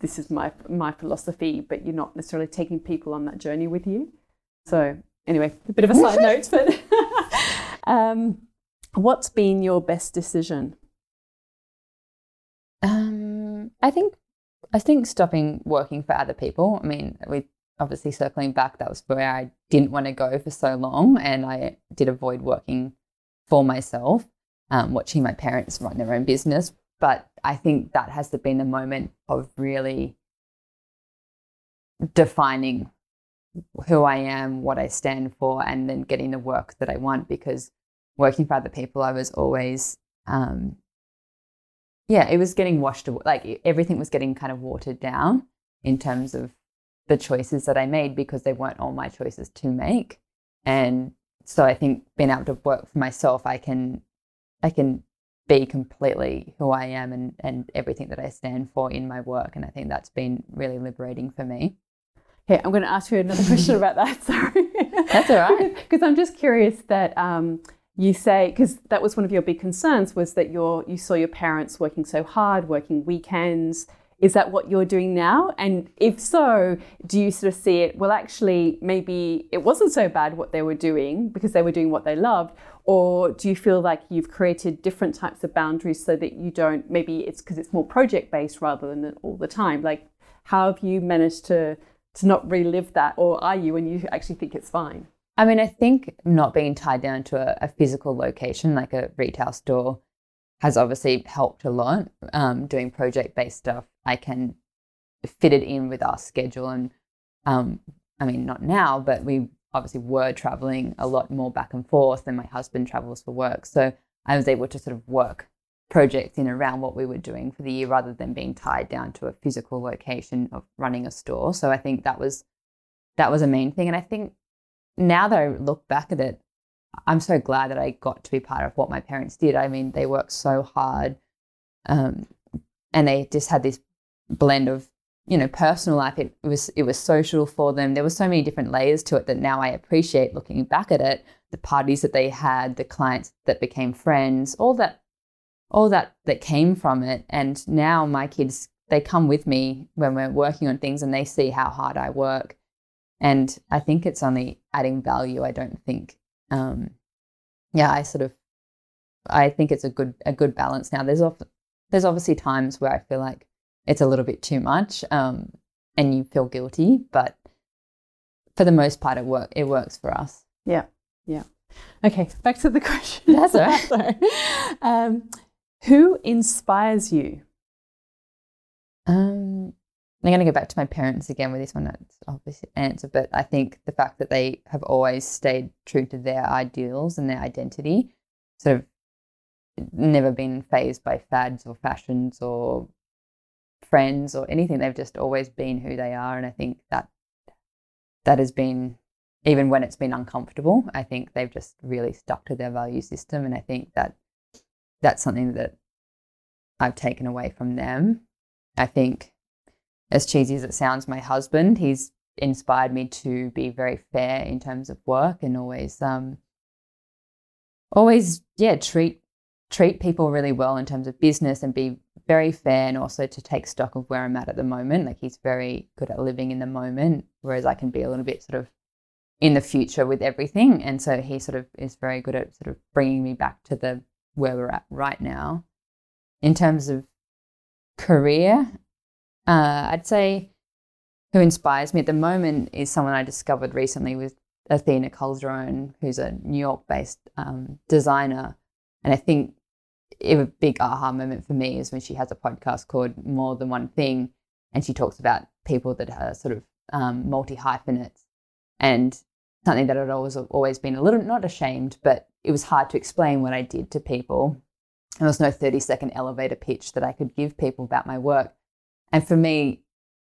this is my my philosophy but you're not necessarily taking people on that journey with you so anyway a bit of a side note but um, what's been your best decision? Um, I think I think stopping working for other people. I mean, we obviously circling back, that was where I didn't want to go for so long, and I did avoid working for myself, um, watching my parents run their own business. But I think that has been the moment of really defining who I am, what I stand for, and then getting the work that I want. Because working for other people, I was always, um, yeah, it was getting washed away. Like everything was getting kind of watered down in terms of the choices that I made because they weren't all my choices to make. And so I think being able to work for myself, I can, I can be completely who I am and, and everything that I stand for in my work. And I think that's been really liberating for me. Okay, I'm going to ask you another question about that. Sorry. That's all right. Because I'm just curious that um, you say because that was one of your big concerns was that your you saw your parents working so hard, working weekends. Is that what you're doing now? And if so, do you sort of see it? Well, actually, maybe it wasn't so bad what they were doing because they were doing what they loved. Or do you feel like you've created different types of boundaries so that you don't? Maybe it's because it's more project based rather than all the time. Like, how have you managed to to not relive that, or are you when you actually think it's fine? I mean, I think not being tied down to a, a physical location like a retail store has obviously helped a lot. Um, doing project based stuff, I can fit it in with our schedule. And um, I mean, not now, but we obviously were traveling a lot more back and forth, and my husband travels for work. So I was able to sort of work projects in around what we were doing for the year rather than being tied down to a physical location of running a store. So I think that was that was a main thing. And I think now that I look back at it, I'm so glad that I got to be part of what my parents did. I mean, they worked so hard, um, and they just had this blend of you know personal life. It was it was social for them. There were so many different layers to it that now I appreciate looking back at it. The parties that they had, the clients that became friends, all that, all that that came from it. And now my kids they come with me when we're working on things, and they see how hard I work. And I think it's only adding value. I don't think um, yeah, I sort of, I think it's a good a good balance now. There's often, there's obviously times where I feel like it's a little bit too much, um, and you feel guilty, but for the most part, it work it works for us. Yeah, yeah. Okay, back to the question. That's all right. Sorry. Um, who inspires you? Um, I'm going to go back to my parents again with this one. That's obviously answer, but I think the fact that they have always stayed true to their ideals and their identity, sort of never been phased by fads or fashions or friends or anything. They've just always been who they are, and I think that that has been even when it's been uncomfortable. I think they've just really stuck to their value system, and I think that that's something that I've taken away from them. I think as cheesy as it sounds, my husband, he's inspired me to be very fair in terms of work and always, um, always, yeah, treat treat people really well in terms of business and be very fair and also to take stock of where I'm at at the moment. Like he's very good at living in the moment, whereas I can be a little bit sort of in the future with everything. And so he sort of is very good at sort of bringing me back to the where we're at right now. In terms of career, uh, I'd say who inspires me at the moment is someone I discovered recently with Athena Calderone, who's a New York based um, designer. And I think a big aha moment for me is when she has a podcast called More Than One Thing. And she talks about people that are sort of um, multi hyphenates. And something that I'd always always been a little not ashamed, but it was hard to explain what I did to people. There was no 30 second elevator pitch that I could give people about my work. And for me,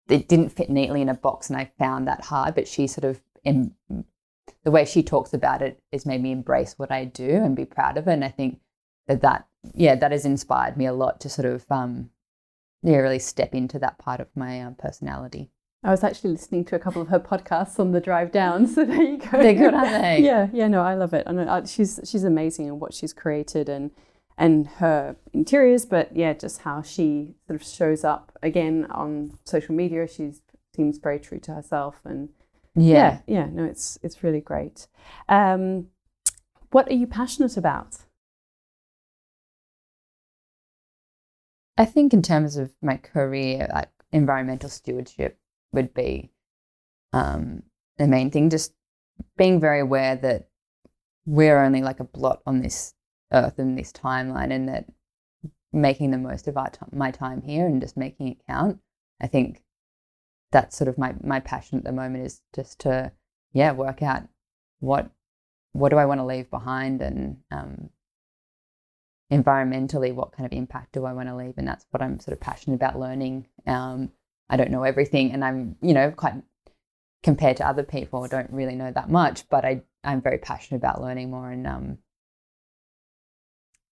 it didn't fit neatly in a box, and I found that hard. But she sort of, in, the way she talks about it, has made me embrace what I do and be proud of it. And I think that that, yeah, that has inspired me a lot to sort of, um, yeah, really step into that part of my um, personality. I was actually listening to a couple of her podcasts on the drive down. So there you go. They're good, aren't they? yeah, yeah. No, I love it. And uh, she's she's amazing in what she's created and and her interiors, but yeah, just how she sort of shows up again on social media. She seems very true to herself, and yeah, yeah. yeah no, it's it's really great. Um, what are you passionate about? I think in terms of my career, like environmental stewardship would be um, the main thing. Just being very aware that we're only like a blot on this earth and this timeline, and that making the most of our t- my time here and just making it count. I think that's sort of my my passion at the moment is just to yeah work out what what do I want to leave behind and um, environmentally what kind of impact do I want to leave, and that's what I'm sort of passionate about learning. Um, I don't know everything, and I'm you know quite compared to other people, don't really know that much, but I I'm very passionate about learning more and um,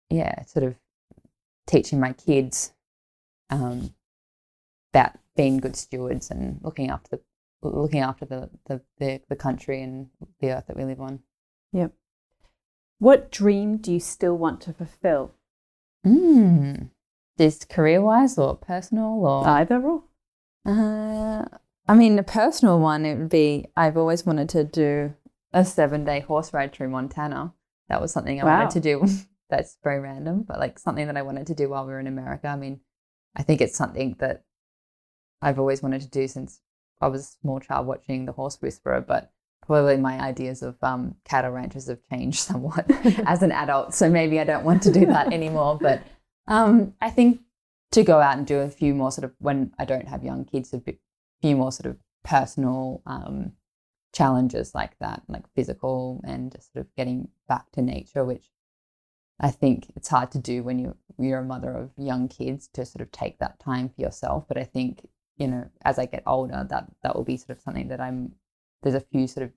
yeah, sort of teaching my kids um, about being good stewards and looking after the looking after the, the, the, the country and the earth that we live on. Yep. What dream do you still want to fulfill? Mm. This career wise or personal or either or? Uh, I mean, a personal one, it would be I've always wanted to do a seven day horse ride through Montana. That was something I wow. wanted to do. That's very random, but like something that I wanted to do while we were in America. I mean, I think it's something that I've always wanted to do since I was a small child watching The Horse Whisperer, but probably my ideas of um, cattle ranches have changed somewhat as an adult. So maybe I don't want to do that anymore. But um, I think to go out and do a few more sort of when I don't have young kids, a bit, few more sort of personal um, challenges like that, like physical and just sort of getting back to nature, which I think it's hard to do when you you're a mother of young kids to sort of take that time for yourself. But I think you know as I get older, that that will be sort of something that I'm. There's a few sort of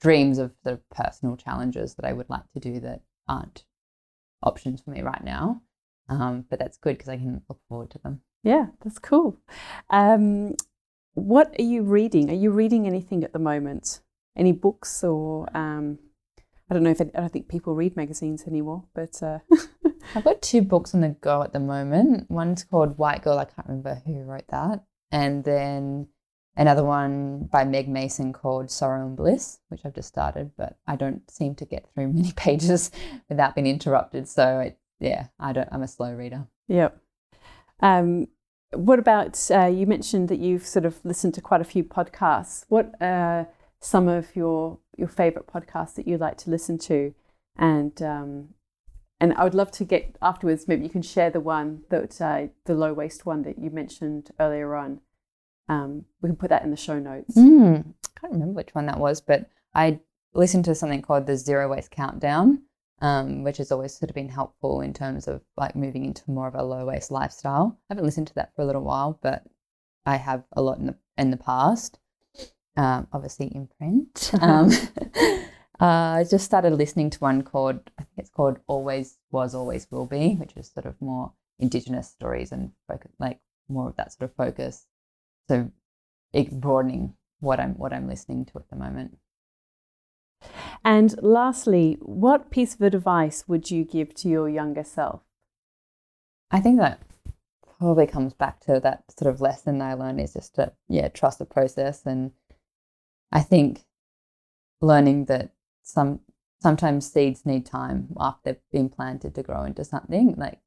dreams of the personal challenges that I would like to do that aren't options for me right now. Um, but that's good because I can look forward to them. Yeah, that's cool. Um, what are you reading? Are you reading anything at the moment? Any books or um, I don't know if it, I don't think people read magazines anymore, but uh... I've got two books on the go at the moment. One's called White Girl. I can't remember who wrote that, and then another one by Meg Mason called Sorrow and Bliss, which I've just started, but I don't seem to get through many pages without being interrupted. So it, yeah, I don't. I'm a slow reader. Yep. Um, what about uh, you mentioned that you've sort of listened to quite a few podcasts. What are some of your your favorite podcasts that you like to listen to? And um, and I would love to get afterwards. Maybe you can share the one that uh, the low waste one that you mentioned earlier on. Um, we can put that in the show notes. Mm, I can't remember which one that was, but I listened to something called the Zero Waste Countdown, um, which has always sort of been helpful in terms of like moving into more of a low waste lifestyle. I haven't listened to that for a little while, but I have a lot in the in the past. Um, obviously in print. Um, uh, I just started listening to one called I think it's called Always Was Always Will Be, which is sort of more Indigenous stories and focus, like more of that sort of focus. So broadening what I'm what I'm listening to at the moment. And lastly, what piece of advice would you give to your younger self? I think that probably comes back to that sort of lesson I learned is just to yeah trust the process and I think learning that some sometimes seeds need time after they've been planted to grow into something. Like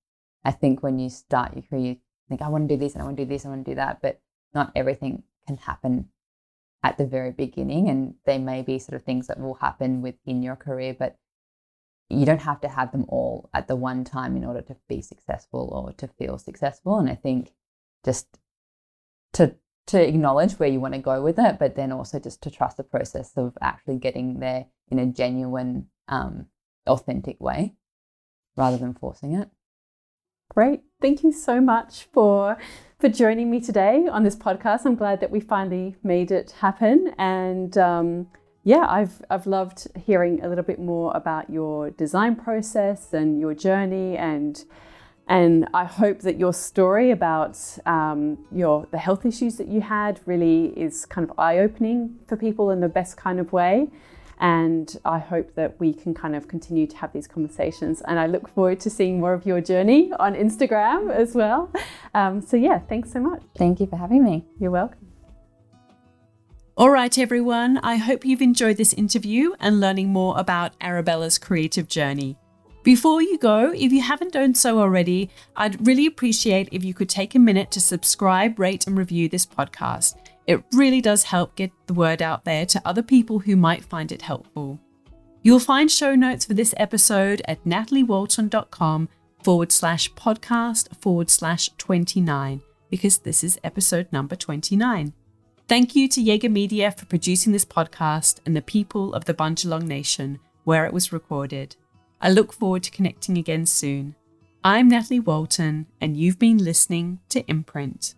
I think when you start your career, you think I want to do this and I want to do this, I want to do that, but not everything can happen at the very beginning, and they may be sort of things that will happen within your career, but you don't have to have them all at the one time in order to be successful or to feel successful. And I think just to to acknowledge where you want to go with it, but then also just to trust the process of actually getting there in a genuine, um, authentic way rather than forcing it. Great. Thank you so much for for joining me today on this podcast. I'm glad that we finally made it happen. And um, yeah, I've I've loved hearing a little bit more about your design process and your journey and and I hope that your story about um, your the health issues that you had really is kind of eye opening for people in the best kind of way. And I hope that we can kind of continue to have these conversations. And I look forward to seeing more of your journey on Instagram as well. Um, so, yeah, thanks so much. Thank you for having me. You're welcome. All right, everyone. I hope you've enjoyed this interview and learning more about Arabella's creative journey. Before you go, if you haven't done so already, I'd really appreciate if you could take a minute to subscribe, rate, and review this podcast. It really does help get the word out there to other people who might find it helpful. You'll find show notes for this episode at nataliewalton.com forward slash podcast forward slash 29, because this is episode number 29. Thank you to Jaeger Media for producing this podcast and the people of the Bundjalung Nation, where it was recorded. I look forward to connecting again soon. I'm Natalie Walton, and you've been listening to Imprint.